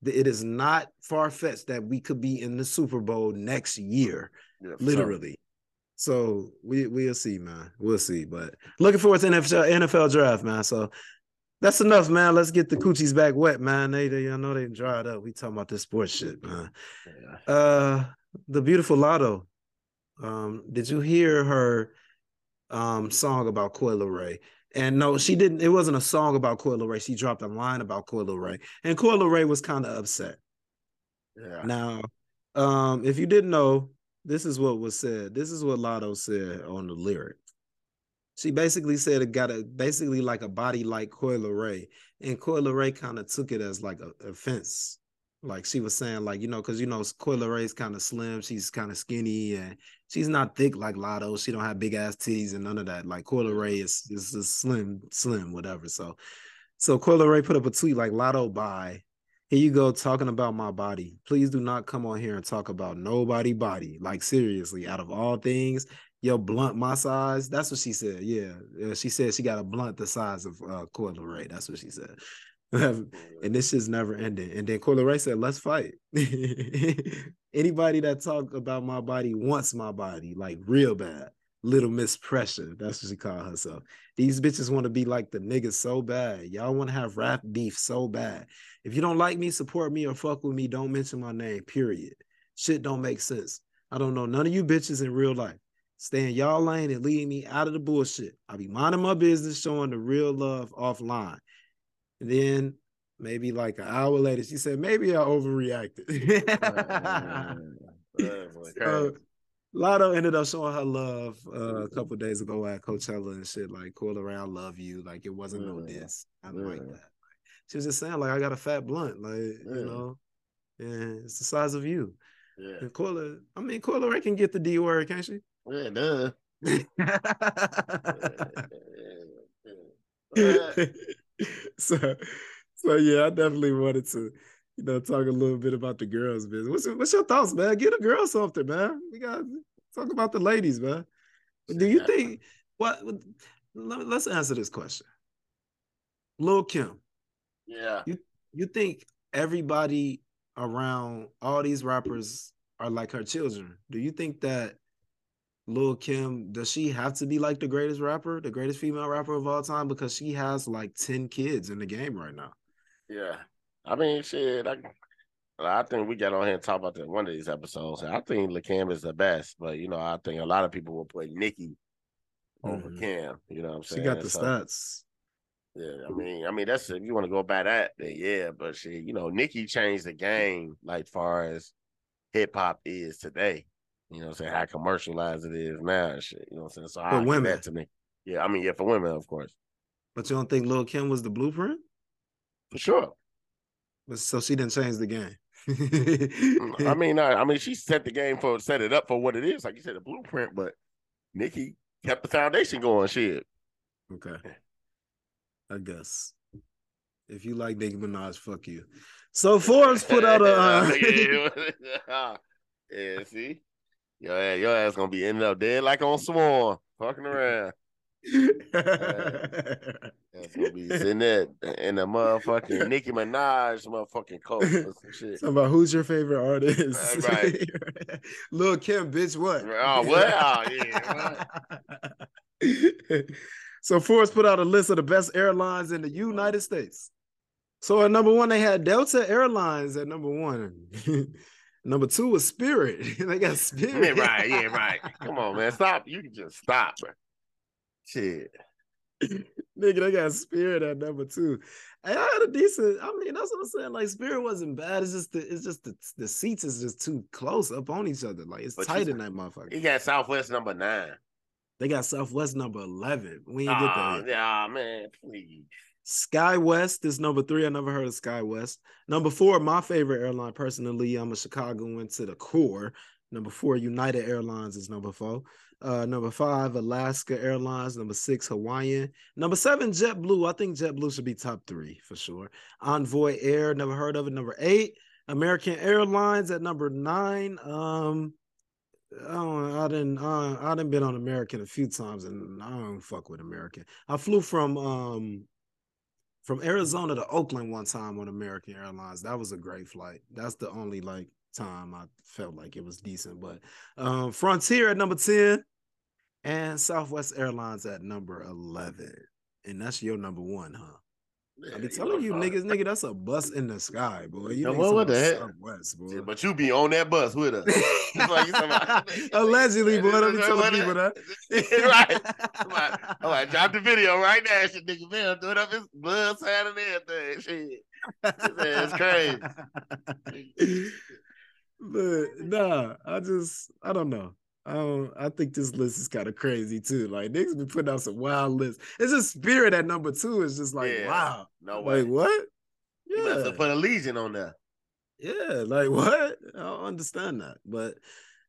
it is not far fetched that we could be in the Super Bowl next year, Yeah, for sure. literally. So we we'll see, man. We'll see. But looking forward to NFL NFL draft, man. So that's enough, man. Let's get the coochies back wet, man. They, they I know they dried up. We talking about this sports shit, man. Yeah. Uh, the beautiful Latto. Um, did you hear her um song about Coi Leray? And no, she didn't. It wasn't a song about Coi Leray. She dropped a line about Coi Leray, and Coi Leray was kind of upset. Yeah. Now, um, if you didn't know, this is what was said. This is what Latto said on the lyric. She basically said it got a basically like a body like Coi Leray, and Coi Leray kind of took it as like a offense. Like she was saying, like you know, because you know Coi Leray's kind of slim, she's kind of skinny, and she's not thick like Latto. She don't have big ass titties and none of that. Like Coi Leray is is just slim, slim, whatever. So, so Coi Leray put up a tweet like Latto bye. Here you go talking about my body. Please do not come on here and talk about nobody body. Like seriously, out of all things, your blunt my size. That's what she said. Yeah, Yeah, she said she got a blunt the size of uh, Coi Leray. That's what she said. <laughs> <laughs> and this is never ending. And then Coi Leray said, "Let's fight." <laughs> Anybody that talk about my body wants my body, like real bad. Little Miss Pressure. That's what she called herself. These bitches want to be like the niggas so bad. Y'all want to have rap beef so bad. If you don't like me, support me, or fuck with me, don't mention my name, period. Shit don't make sense. I don't know none of you bitches in real life. Stay in y'all lane and leave me out of the bullshit. I'll be minding my business, showing the real love offline. And then maybe like an hour later, she said, maybe I overreacted. <laughs> Yeah, <laughs> so. Latto ended up showing her love uh, a couple days ago at Coachella and shit, like cool around, love you. Like it wasn't no diss. I like Yeah. that. She was just saying, like, I got a fat blunt, like, Yeah. you know, and it's the size of you. Yeah, And Coila, I mean, Coi Leray can get the D word, can't she? yeah, duh. <laughs> Yeah, yeah. <laughs> so, so yeah, I definitely wanted to, you know, talk a little bit about the girls' business. What's, what's your thoughts, man? Get a girl something, man. We got to talk about the ladies, man. Do you think what? let- Let's answer this question. Lil Kim, Yeah, You you think everybody around all these rappers are like her children? Do you think that Lil Kim does she have to be like the greatest rapper, the greatest female rapper of all time because she has like 10 kids in the game right now? yeah. I mean, shit. I, I think we got on here and talk about that one of these episodes. I think Lil Kim is the best, but you know, I think a lot of people will put Nicki over Mhm. Kim. You know what I'm She got the So, stats. Yeah, I mean, I mean that's if you want to go by that, then yeah. But she, you know, Nicki changed the game like far as hip hop is today. You know what I'm saying? How commercialized it is now and shit. You know what I'm saying? So I give women. that to me. Yeah, I mean, yeah, for women, of course. But you don't think Lil Kim was the blueprint? For sure. But so she didn't change the game. Mm, I <laughs> mean, I, I mean, she set the game for set it up for what it is, like you said, the blueprint. But Nicki kept the foundation going. Shit. Okay. I guess. If you like Nicki Minaj, fuck you. So Forbes put out a <laughs> uh, <laughs> yeah, see, your ass, your ass gonna be ending up dead like on Swarm, fucking around. <laughs> That's gonna be sitting there in the motherfucking Nicki Minaj motherfucking coat or some shit. Talking about who's your favorite artist? Right, <laughs> Lil Kim, bitch, what? Oh, what? <laughs> Oh, yeah, so Forbes put out a list of the best airlines in the United States. So at number one, they had Delta Airlines at number one. Number two was Spirit. <laughs> they got Yeah, Spirit. right, yeah, right. Come on, man. Stop. You can just stop. Shit. <laughs> Nigga, they got Spirit at number two. And I had a decent. I mean, that's what I'm saying. Like Spirit wasn't bad. It's just the it's just the, the seats is just too close up on each other. Like it's But tight in that motherfucker. He got Southwest number nine. They got Southwest number eleven. We ain't get Oh, that. yet. yeah, man, please. SkyWest is number three. I never heard of SkyWest. Number four, my favorite airline personally. I'm a Chicagoan to the core. Number four, United Airlines is number four. Uh, number five, Alaska Airlines. Number six, Hawaiian. Number seven, JetBlue. I think JetBlue should be top three for sure. Envoy Air, never heard of it. Number eight, American Airlines at number nine. Um, I don't, I didn't, uh, I didn't been on American a few times, and I don't fuck with American. I flew from um from Arizona to Oakland one time on American Airlines. That was a great flight. That's the only like time I felt like it was decent. But um, Frontier at number 10 and Southwest Airlines at number 11. And that's your number one, huh? I be Yeah, telling you, know, niggas, nigga, that's a bus in the sky, boy. You Yeah, well, what the about heck? Southwest, boy. Yeah, but you be on that bus with us. <laughs> It's like you talking about- Allegedly, boy. Don't be telling the- people that. <laughs> right. I'm like, I'm like, drop the video right now. Shit, nigga, man, doing up his blood sign and everything. Shit. It's crazy. <laughs> but nah, I just I don't know. I I think this list is kind of crazy too. Like niggas been putting out some wild lists. It's just spirit at number two. Is just like Yeah. wow. No way. Like what? You Yeah, have put Allegiant on there. yeah. Like <laughs> what? I don't understand that. But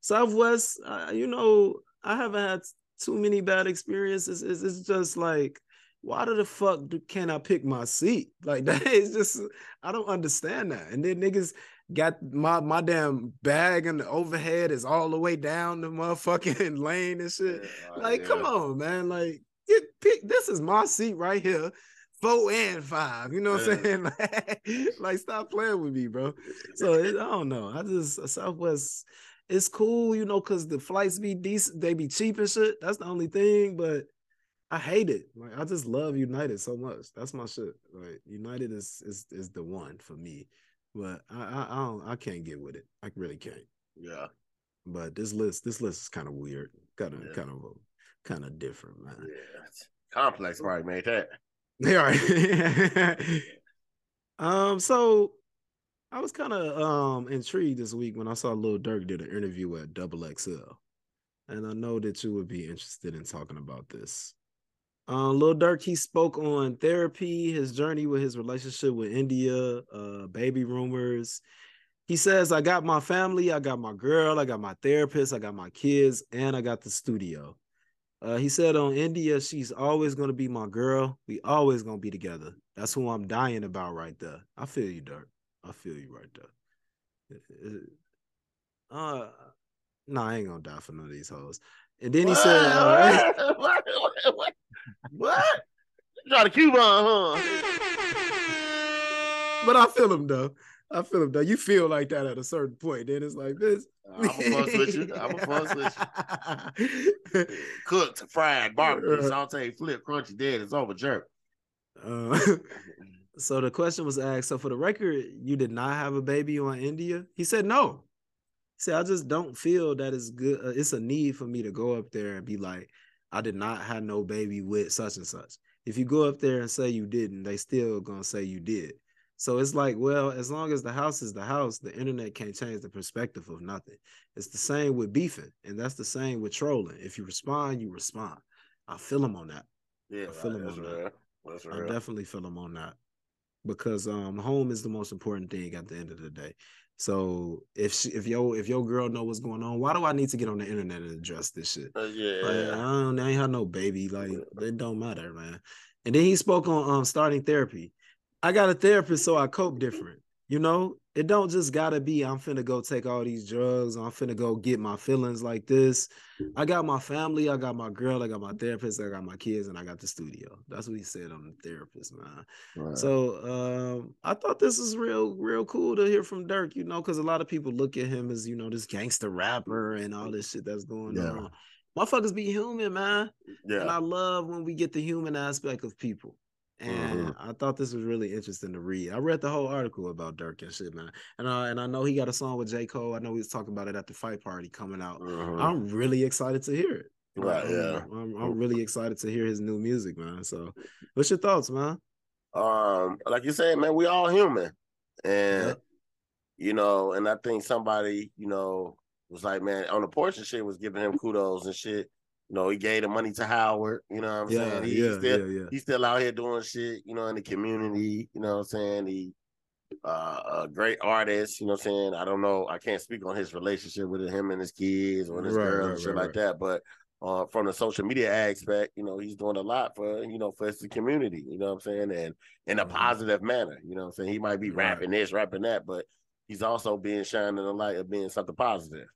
Southwest, uh, you know, I haven't had too many bad experiences. It's, it's just like, why the fuck do, can I pick my seat? Like <laughs> that is just I don't understand that. And then niggas got my my damn bag and the overhead is all the way down the motherfucking <laughs> lane and shit. Yeah, Like, yeah. come on, man. Like, you pick this is my seat right here. Four and five. You know what I'm saying? <laughs> Like, like, stop playing with me, bro. So it, I don't know. I just uh, Southwest, it's cool, you know, because the flights be decent, they be cheap and shit. That's the only thing, but I hate it. Like I just love United so much. That's my shit. Like United is is is the one for me. But I I, I don't I can't get with it. I really can't. Yeah. But this list, this list is kind of weird. kind of Yeah. kind of kind of different, man. Yeah. Complex right, made that. <laughs> All right. <laughs> um, so I was kind of um intrigued this week when I saw Lil Durk did an interview at Double XL. And I know that you would be interested in talking about this. Uh, Lil Durk, he spoke on therapy, his journey with his relationship with India, uh, baby rumors. He says, I got my family, I got my girl, I got my therapist, I got my kids, and I got the studio. Uh, he said on India, she's always gonna be my girl. We always gonna be together. That's who I'm dying about right there. I feel you, Durk. I feel you right there. Uh, no, I ain't gonna die for none of these hoes. And then he said, uh, <laughs> what? what? What? Try to Cuban, huh? but I feel him though. I feel him though. You feel like that at a certain point. Then it's like this. I'm a fuss with you. I'm a fuss with you. <laughs> Cooked, fried, barbecue, Right. saute, flip, crunchy, dead. It's over, jerk. Uh, <laughs> so the question was asked. So for the record, you did not have a baby on India. He said no. He said I just don't feel that it's good. Uh, it's a need for me to go up there and be like, I did not have no baby with such and such. If you go up there and say you didn't, they still gonna say you did. So it's like, well, as long as the house is the house, the internet can't change the perspective of nothing. It's the same with beefing, and that's the same with trolling. If you respond, you respond. I feel them on that. Yeah, I feel that's on that. real. That's I definitely feel them on that because um home is the most important thing at the end of the day. So if she, if your if your girl know what's going on, why do I need to get on the internet and address this shit? Uh, yeah, Like, I don't I ain't have no baby. Like it don't matter, man. And then he spoke on um starting therapy. I got a therapist, so I cope different. You know, it don't just gotta be I'm finna go take all these drugs. I'm finna go get my feelings like this. I got my family, I got my girl, I got my therapist, I got my kids, and I got the studio. That's what he said on the therapist, man. Right. So um, I thought this was real, real cool to hear from Durk, you know, because a lot of people look at him as, you know, this gangster rapper and all this shit that's going Yeah. on. Motherfuckers be human, man. Yeah. And I love when we get the human aspect of people. And Mhm. I thought this was really interesting to read. I read the whole article about Durk and shit, man. And uh, and I know he got a song with J. Cole. I know he was talking about it at the fight party coming out. Mhm. I'm really excited to hear it. right, I'm- yeah. I'm, I'm really excited to hear his new music, man. So, what's your thoughts, man? Um, like you said, man, we all human, and Yeah. you know, and I think somebody, you know, was like, man, on the portion shit was giving him kudos and shit. You know, he gave the money to Howard. You know what I'm Yeah, saying? He, yeah, still, yeah, yeah. he's still out here doing shit. You know, in the community. You know what I'm saying? He, uh, a great artist. You know what I'm saying? I don't know. I can't speak on his relationship with him and his kids or his Right, girl right, and shit right, like that. But uh, from the social media aspect, you know, he's doing a lot for you know for the community. You know what I'm saying? And in a Mhm. positive manner. You know what I'm saying? He might be rapping this, rapping that, but he's also being shining the light of being something positive.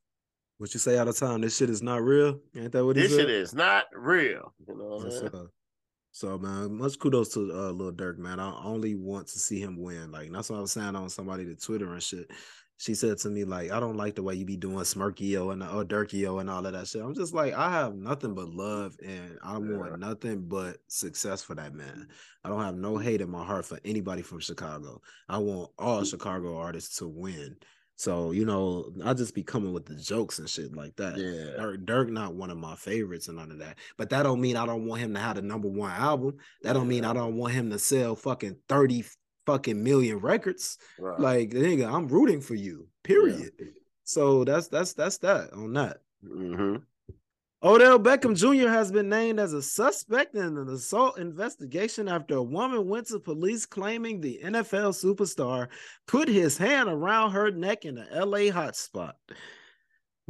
What you say all the time? This shit is not real. Ain't that what he This shit is not real. You know what I'm Yes, saying? sir. So man, much kudos to uh Lil Durk, man. I only want to see him win. Like that's what I was saying on somebody to Twitter and shit. She said to me, like, I don't like the way you be doing Smirkio and or Durkio and all of that shit. I'm just like, I have nothing but love and I Yeah. want nothing but success for that man. I don't have no hate in my heart for anybody from Chicago. I want all Chicago artists to win. So, you know, I just be coming with the jokes and shit like that. Yeah. Durk, Durk not one of my favorites and none of that. But that don't mean I don't want him to have the number one album. That don't mean I don't want him to sell fucking 30 fucking million records. Right. Like nigga, I'm rooting for you. Period. So that's that's that's that on that. hmm Odell Beckham Jr. has been named as a suspect in an assault investigation after a woman went to police claiming the NFL superstar put his hand around her neck in a LA hotspot.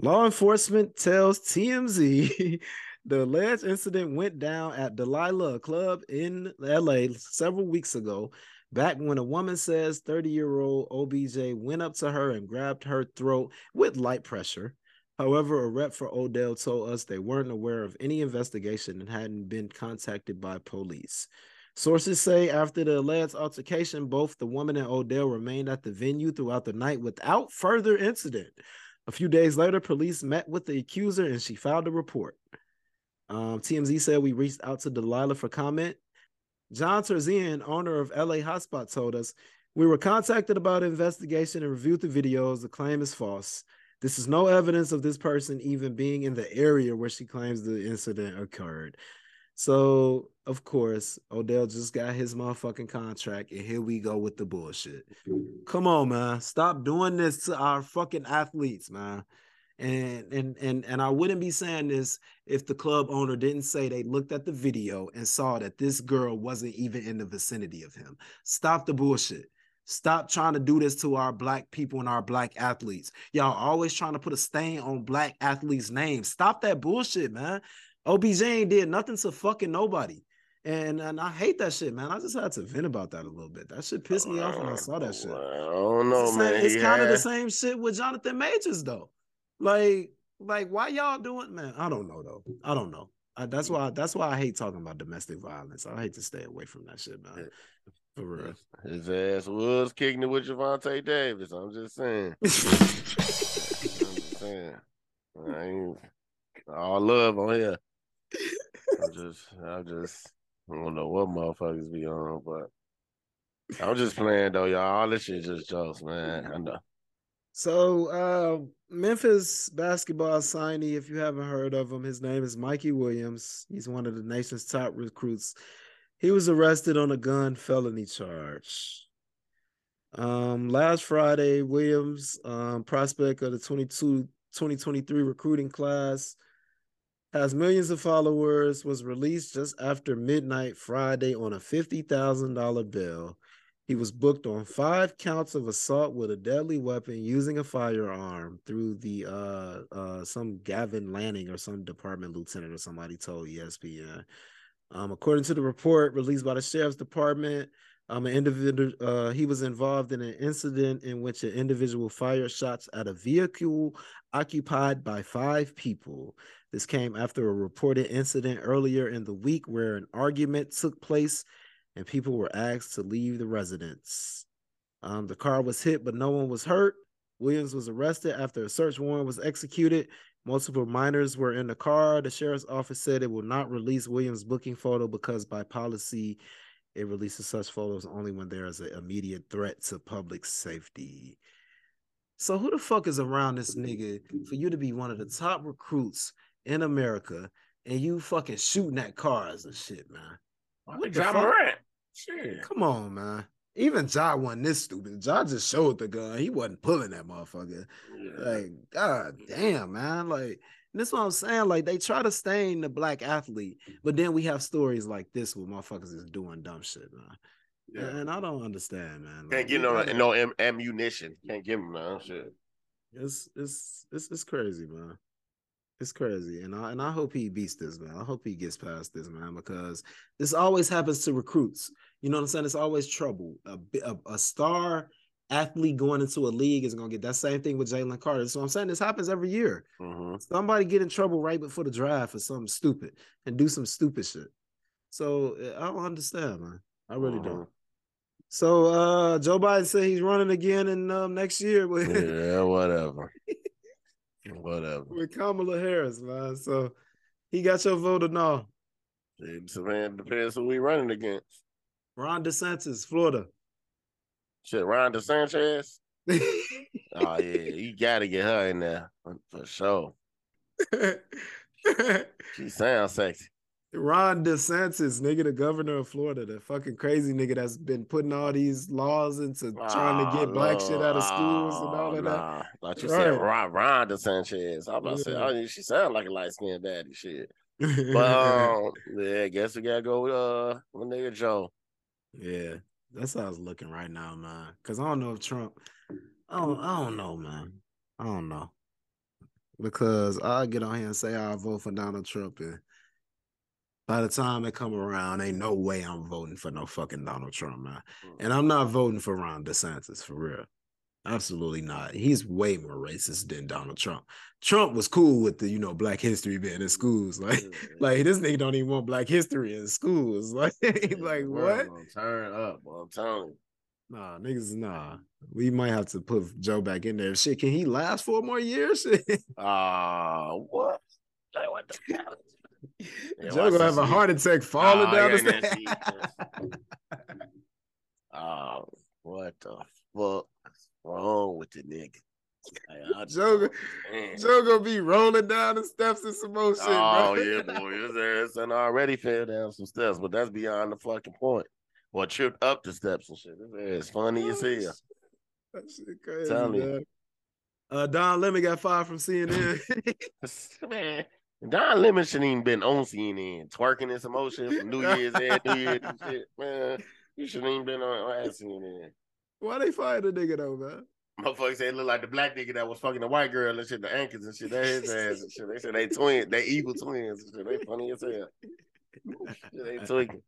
Law enforcement tells TMZ <laughs> the alleged incident went down at Delilah, club in LA several weeks ago, back when a woman says 30 year old OBJ went up to her and grabbed her throat with light pressure. However, a rep for Odell told us they weren't aware of any investigation and hadn't been contacted by police. Sources say after the alleged altercation, both the woman and Odell remained at the venue throughout the night without further incident. A few days later, police met with the accuser and she filed a report. Um, TMZ said we reached out to Delilah for comment. John Terzian, owner of LA Hotspot, told us we were contacted about investigation and reviewed the videos. The claim is false. This is no evidence of this person even being in the area where she claims the incident occurred. So, of course, Odell just got his motherfucking contract, and here we go with the bullshit. Come on, man. Stop doing this to our fucking athletes, man. And and and and I wouldn't be saying this if the club owner didn't say they looked at the video and saw that this girl wasn't even in the vicinity of him. Stop the bullshit. Stop trying to do this to our black people and our black athletes. Y'all always trying to put a stain on black athletes' names. Stop that bullshit, man. OBJ ain't did nothing to fucking nobody. And and I hate that shit, man. I just had to vent about that a little bit. That shit pissed me off when I saw that shit. I don't know, It's man. same- It's He kind of the same shit with Jonathan Majors, though. Like, like why y'all doing, man? I don't know though. I don't know. I, that's why. That's why I hate talking about domestic violence. I hate to stay away from that shit, man. For real. His ass was kicking it with Gervonta Davis. I'm just saying. <laughs> I'm just saying. I ain't all love on here. I just, I just, I don't know what motherfuckers be on, but I'm just playing though, y'all. All this shit just jokes, man. I know. So, uh, Memphis basketball signee, if you haven't heard of him, his name is Mikey Williams. He's one of the nation's top recruits. He was arrested on a gun felony charge. Um, last Friday, Williams, um, prospect of the 22 2023 recruiting class, has millions of followers, was released just after midnight Friday on a $50,000 bill. He was booked on five counts of assault with a deadly weapon using a firearm through the uh uh some Gavin Lanning or some department lieutenant or somebody told ESPN. Um, according to the report released by the sheriff's department, um, an individual uh he was involved in an incident in which an individual fired shots at a vehicle occupied by five people. This came after a reported incident earlier in the week where an argument took place and people were asked to leave the residence. Um, the car was hit, but no one was hurt. Williams was arrested after a search warrant was executed. Multiple minors were in the car. The sheriff's office said it will not release Williams' booking photo because, by policy, it releases such photos only when there is an immediate threat to public safety. So, who the fuck is around this nigga for you to be one of the top recruits in America and you fucking shooting at cars and shit, man? What fuck? Morant. Shit. Come on, man. Even Ja wasn't this stupid. Ja just showed the gun. He wasn't pulling that motherfucker. Yeah. Like, god damn, man. Like, this what I'm saying. Like, they try to stain the black athlete, but then we have stories like this where motherfuckers is doing dumb shit, man. Yeah. And I don't understand, man. Like, Can't get no no am- ammunition. Can't give him no shit. It's it's it's it's crazy, man. It's crazy, and I and I hope he beats this, man. I hope he gets past this, man, because this always happens to recruits. You know what I'm saying? It's always trouble. A a, a star athlete going into a league is gonna get that same thing with Jalen Carter. So I'm saying this happens every year. hmm Somebody get in trouble right before the draft for something stupid and do some stupid shit. So uh, I don't understand, man. I really Mhm. don't. So uh Joe Biden said he's running again in um, next year <laughs> Yeah, whatever. whatever. with Kamala Harris, man. So he got your vote or no? It depends who we running against. Ron DeSantis, Florida. Shit, Ron DeSantis. <laughs> Oh yeah, you gotta get her in there for, sure. She sounds sexy. Ron DeSantis, nigga, the governor of Florida, the fucking crazy nigga that's been putting all these laws into trying to get Oh, black shit out of schools and all Oh, of that. nah. Like you said, Ron, Ron DeSantis. I'm about to say, Yeah. oh, she sound like a light skinned baddie shit. <laughs> But um, yeah, I guess we gotta go with uh, with nigga Joe. Yeah, that's how it's looking right now, man. Cause I don't know if Trump, I don't, I don't know, man. I don't know. Because I get on here and say I vote for Donald Trump, and by the time it come around, ain't no way I'm voting for no fucking Donald Trump, man. And I'm not voting for Ron DeSantis for real. Absolutely not. He's way more racist than Donald Trump. Trump was cool with the, you know, black history being in schools. <laughs> Like, like this nigga don't even want black history in schools. <laughs> Like, <laughs> like what? Turn up. I'm telling. Nah, niggas, nah. We might have to put Joe back in there. Shit, can he last four more years? Ah, what? Like, what the hell? Yeah, Joe gonna have a heart attack falling Ah, down yeah, the stairs. Oh, what the fuck wrong with the nigga? Like, Joe, Joe gonna be rolling down the steps and some more shit, Oh bro. yeah, boy. His ass done already fell down some steps, but that's beyond the fucking point. Or tripped up the steps and shit. It's funny as hell. That shit crazy, Tell me. Uh, Don Lemon got fired from CNN. <laughs> Man, Don Lemon shouldn't even been on CNN twerking in some shit for New Year's and New Year's and <laughs> shit. Man, you shouldn't even been on, on CNN. Why they fired the nigga though, man? Motherfuckers say it look like the black nigga that was fucking the white girl and shit, the anchors and shit. That his ass and shit. They said they twin, they evil twins and shit. They funny as hell. <laughs> Shit, they tweaking.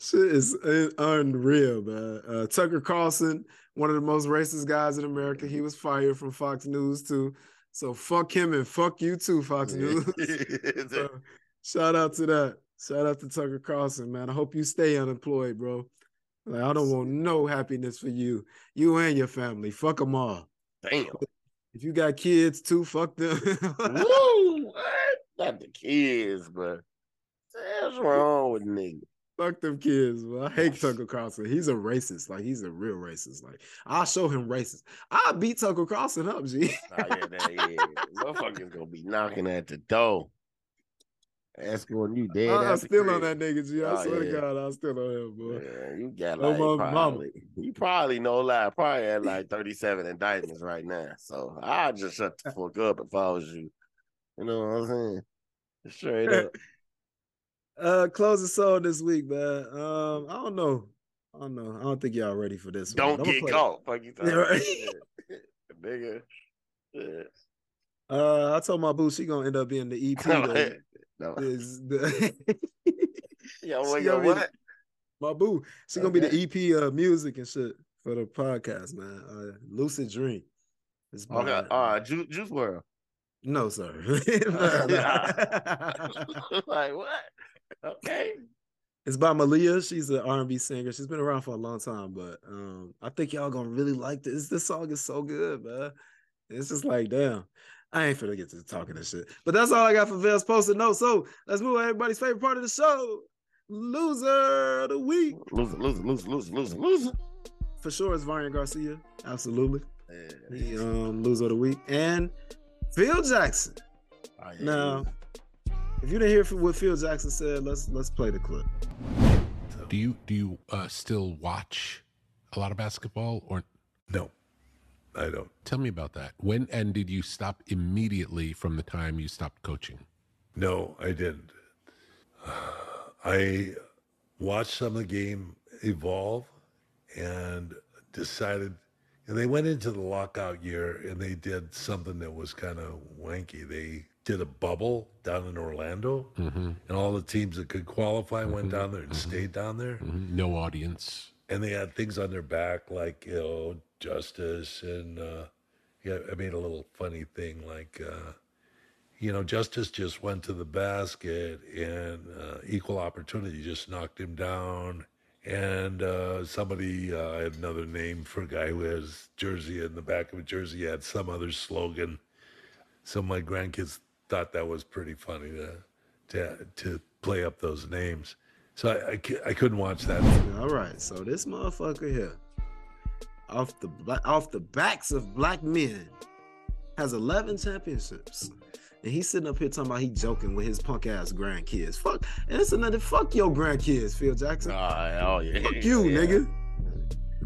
Shit is unreal, man. Uh, Tucker Carlson, one of the most racist guys in America, he was fired from Fox News too. So fuck him and fuck you too, Fox News. <laughs> So, shout out to that. Shout out to Tucker Carlson, man. I hope you stay unemployed, bro. Like, I don't want no happiness for you, you and your family. Fuck them all. Damn. If you got kids too, fuck them. Woo! <laughs> What? Not the kids, but what's wrong with niggas? Fuck them kids. Bro. I hate Tucker Carlson. He's a racist. Like he's a real racist. Like I'll show him racist. I'll beat Tucker Carlson up, G. Oh, yeah, that, yeah. Motherfuckers gonna be knocking at the door. Escorting you dead. I'm out the still on that nigga, G. I Oh, swear yeah. to God, I'm still on him, boy. Yeah, you got Oh, like mama. probably, you probably no lie, probably had like 37 indictments right now. So I just shut the fuck up if I was you. You know what I'm saying? Straight up. <laughs> Uh closing song this week, man. Um, I don't know. I don't know. I don't think y'all ready for this. Don't I'ma get caught. Fuck you right. <laughs> Nigga. Yeah. Uh, I told my boo she gonna end up being the EP. <laughs> no. Is <laughs> the <laughs> Yo, yo, what? my boo. She gonna be the EP uh music and shit for the podcast, man. Uh, Lucid Dream. It's by- Okay, uh, Ju- Juice WRLD. no, sir. <laughs> Like what? Okay. It's by Malia. She's an R&B singer. She's been around for a long time, but um, I think y'all gonna really like this. This song is so good, man. It's just like, damn. I ain't finna get to talking this shit. But that's all I got for Vale's posted note. So let's move on to everybody's favorite part of the show. Loser of the week. Loser, loser, loser, loser, loser, loser. For sure, it's Varian Garcia. Absolutely. Yeah. He um loser of the week. And Phil Jackson. Oh, yeah, Now, if you didn't hear what Phil Jackson said, let's let's play the clip. Do you do you uh, still watch a lot of basketball, or No, I don't. tell me about that? When and did you stop immediately from the time you stopped coaching? No, I didn't. <sighs> I watched some of the game evolve and decided, and they went into the lockout year and they did something that was kind of wanky. They did a bubble down in Orlando, mm-hmm. and all the teams that could qualify went mm-hmm. down there and mm-hmm. stayed down there. Mhm. No audience. And they had things on their back like you know justice and uh yeah i made a little funny thing like uh you know justice just went to the basket and uh, equal opportunity just knocked him down. And uh somebody uh I had another name for a guy who has jersey in the back of a jersey had some other slogan. So my grandkids thought that was pretty funny to to to play up those names so i i, I couldn't watch that All right, so this motherfucker here, off the off the backs of black men, has 11 championships, and he's sitting up here talking about he joking with his punk ass grandkids. Fuck, and it's another fuck your grandkids, Phil Jackson. Oh, oh, yeah. Fuck you, yeah. nigga.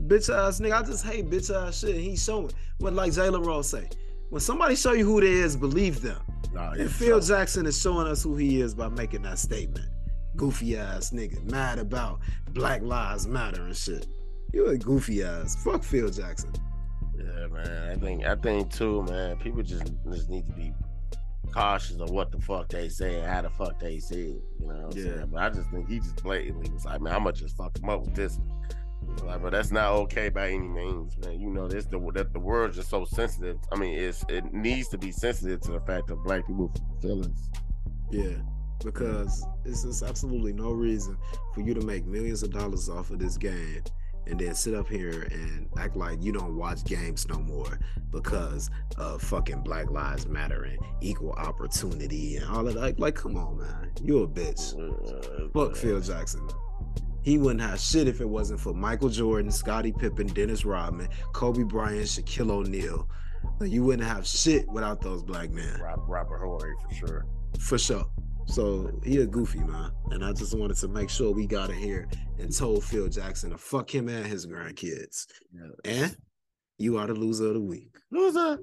Bitch ass nigga. I just hate bitch ass shit. And He's showing what like Jalen Rose say. When somebody show you who they is, believe them. Nah, And Phil so- Jackson is showing us who he is by making that statement. Goofy ass nigga, mad about Black Lives Matter and shit. You a goofy ass. Fuck Phil Jackson. Yeah, man. I think I think too, man. People just just need to be cautious of what the fuck they say and how the fuck they say it. You know what I'm Yeah. saying? But I just think he just blatantly was like, man, I'm gonna just fuck him up with this. Like, but that's not okay by any means, man. You know, this the that the world's just so sensitive. I mean, it's it needs to be sensitive to the fact of black people's feelings. Yeah. Because it's just absolutely no reason for you to make millions of dollars off of this game and then sit up here and act like you don't watch games no more because of fucking Black Lives Matter and equal opportunity and all of that. Like, like come on, man. You a bitch. Fuck Phil Jackson. He wouldn't have shit if it wasn't for Michael Jordan, Scottie Pippen, Dennis Rodman, Kobe Bryant, Shaquille O'Neal. Like, you wouldn't have shit without those black men. Robert Horry for sure. For sure. So he a goofy man, and I just wanted to make sure we got it here and told Phil Jackson to fuck him and his grandkids. Yeah. And you are the loser of the week. Loser.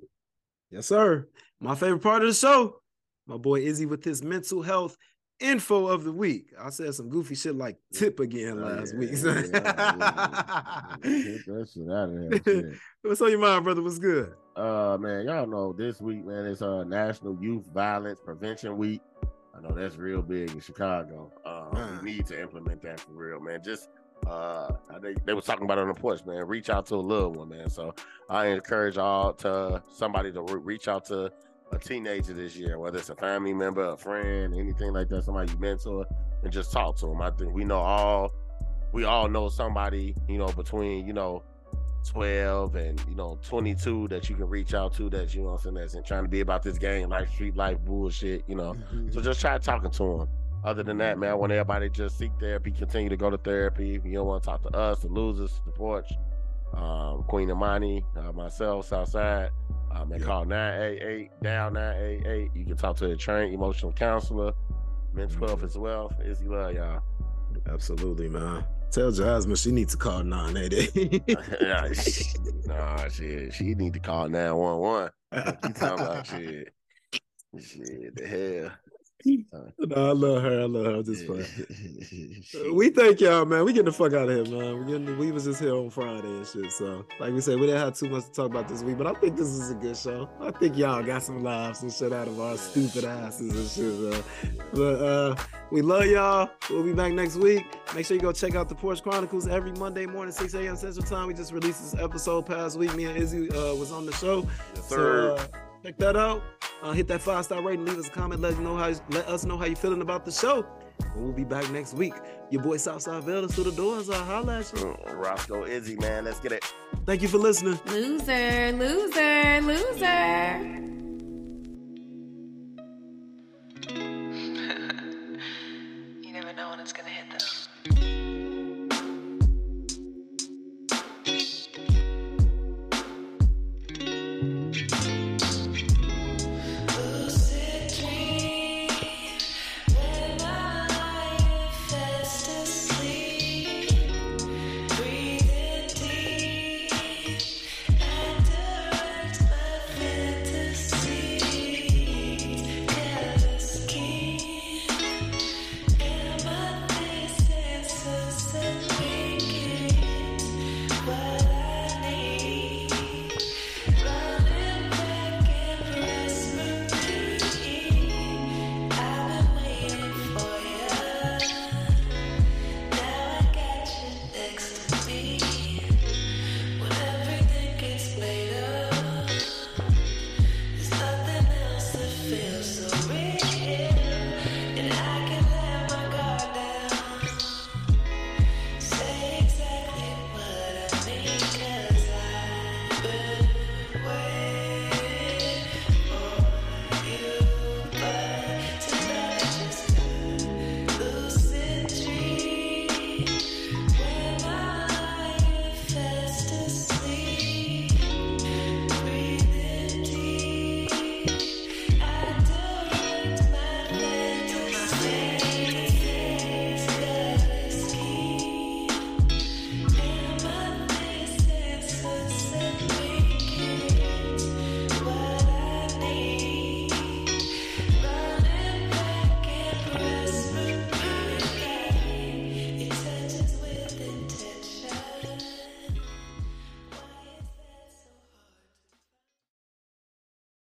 Yes, sir. My favorite part of the show, my boy Izzy with his mental health info of the week. I said some goofy shit like tip again last yeah, week. yeah, yeah. <laughs> Get that shit out of here. <laughs> shit. What's on your mind, brother? What's good? Uh man, y'all know this week, man, it's uh National Youth Violence Prevention Week. I know that's real big in Chicago. Uh, we need to implement that for real, man. Just uh they, they was talking about it on the porch, man. Reach out to a little one, man. So I encourage all to somebody to re- reach out to a teenager this year, whether it's a family member, a friend, anything like that, somebody you mentor, and just talk to them. I think we know all we all know somebody, you know, between, you know, 12 and you know 22 that you can reach out to that you know I'm saying that's trying to be about this game like street life bullshit you know. So just try talking to them other than that man I want everybody just seek therapy continue to go to therapy. If you don't want to talk to us the losers the porch um Queen Imani uh, myself Southside um and Yeah. call 988 down 988 you can talk to a trained emotional counselor. Mental health as well. Izzy love y'all. Absolutely, man. Tell Jasmine she needs to call 988. yeah, <laughs> nah, shit. She need to call 911. You talking about shit. Shit, the hell. <laughs> no, I love her. I love her. I'm just playing. <laughs> We thank y'all, man. We getting the fuck out of here, man. We getting, we was just here on Friday and shit. So, like we said, we didn't have too much to talk about this week, but I think this is a good show. I think y'all got some laughs and shit out of our stupid asses and shit. So. But uh, we love y'all. We'll be back next week. Make sure you go check out the Porch Chronicles every Monday morning, 6 a.m. Central Time. We just released this episode past week. Me and Izzy uh, was on the show. Yes, So uh, check that out. Uh, hit that five star rating. Leave us a comment. Let us know how let us know how you feeling about the show. And we'll be back next week. Your boy Southside Velda through the doors. I holla at you. Mm, Roscoe Izzy, man. Let's get it. Thank you for listening. Loser, loser, loser.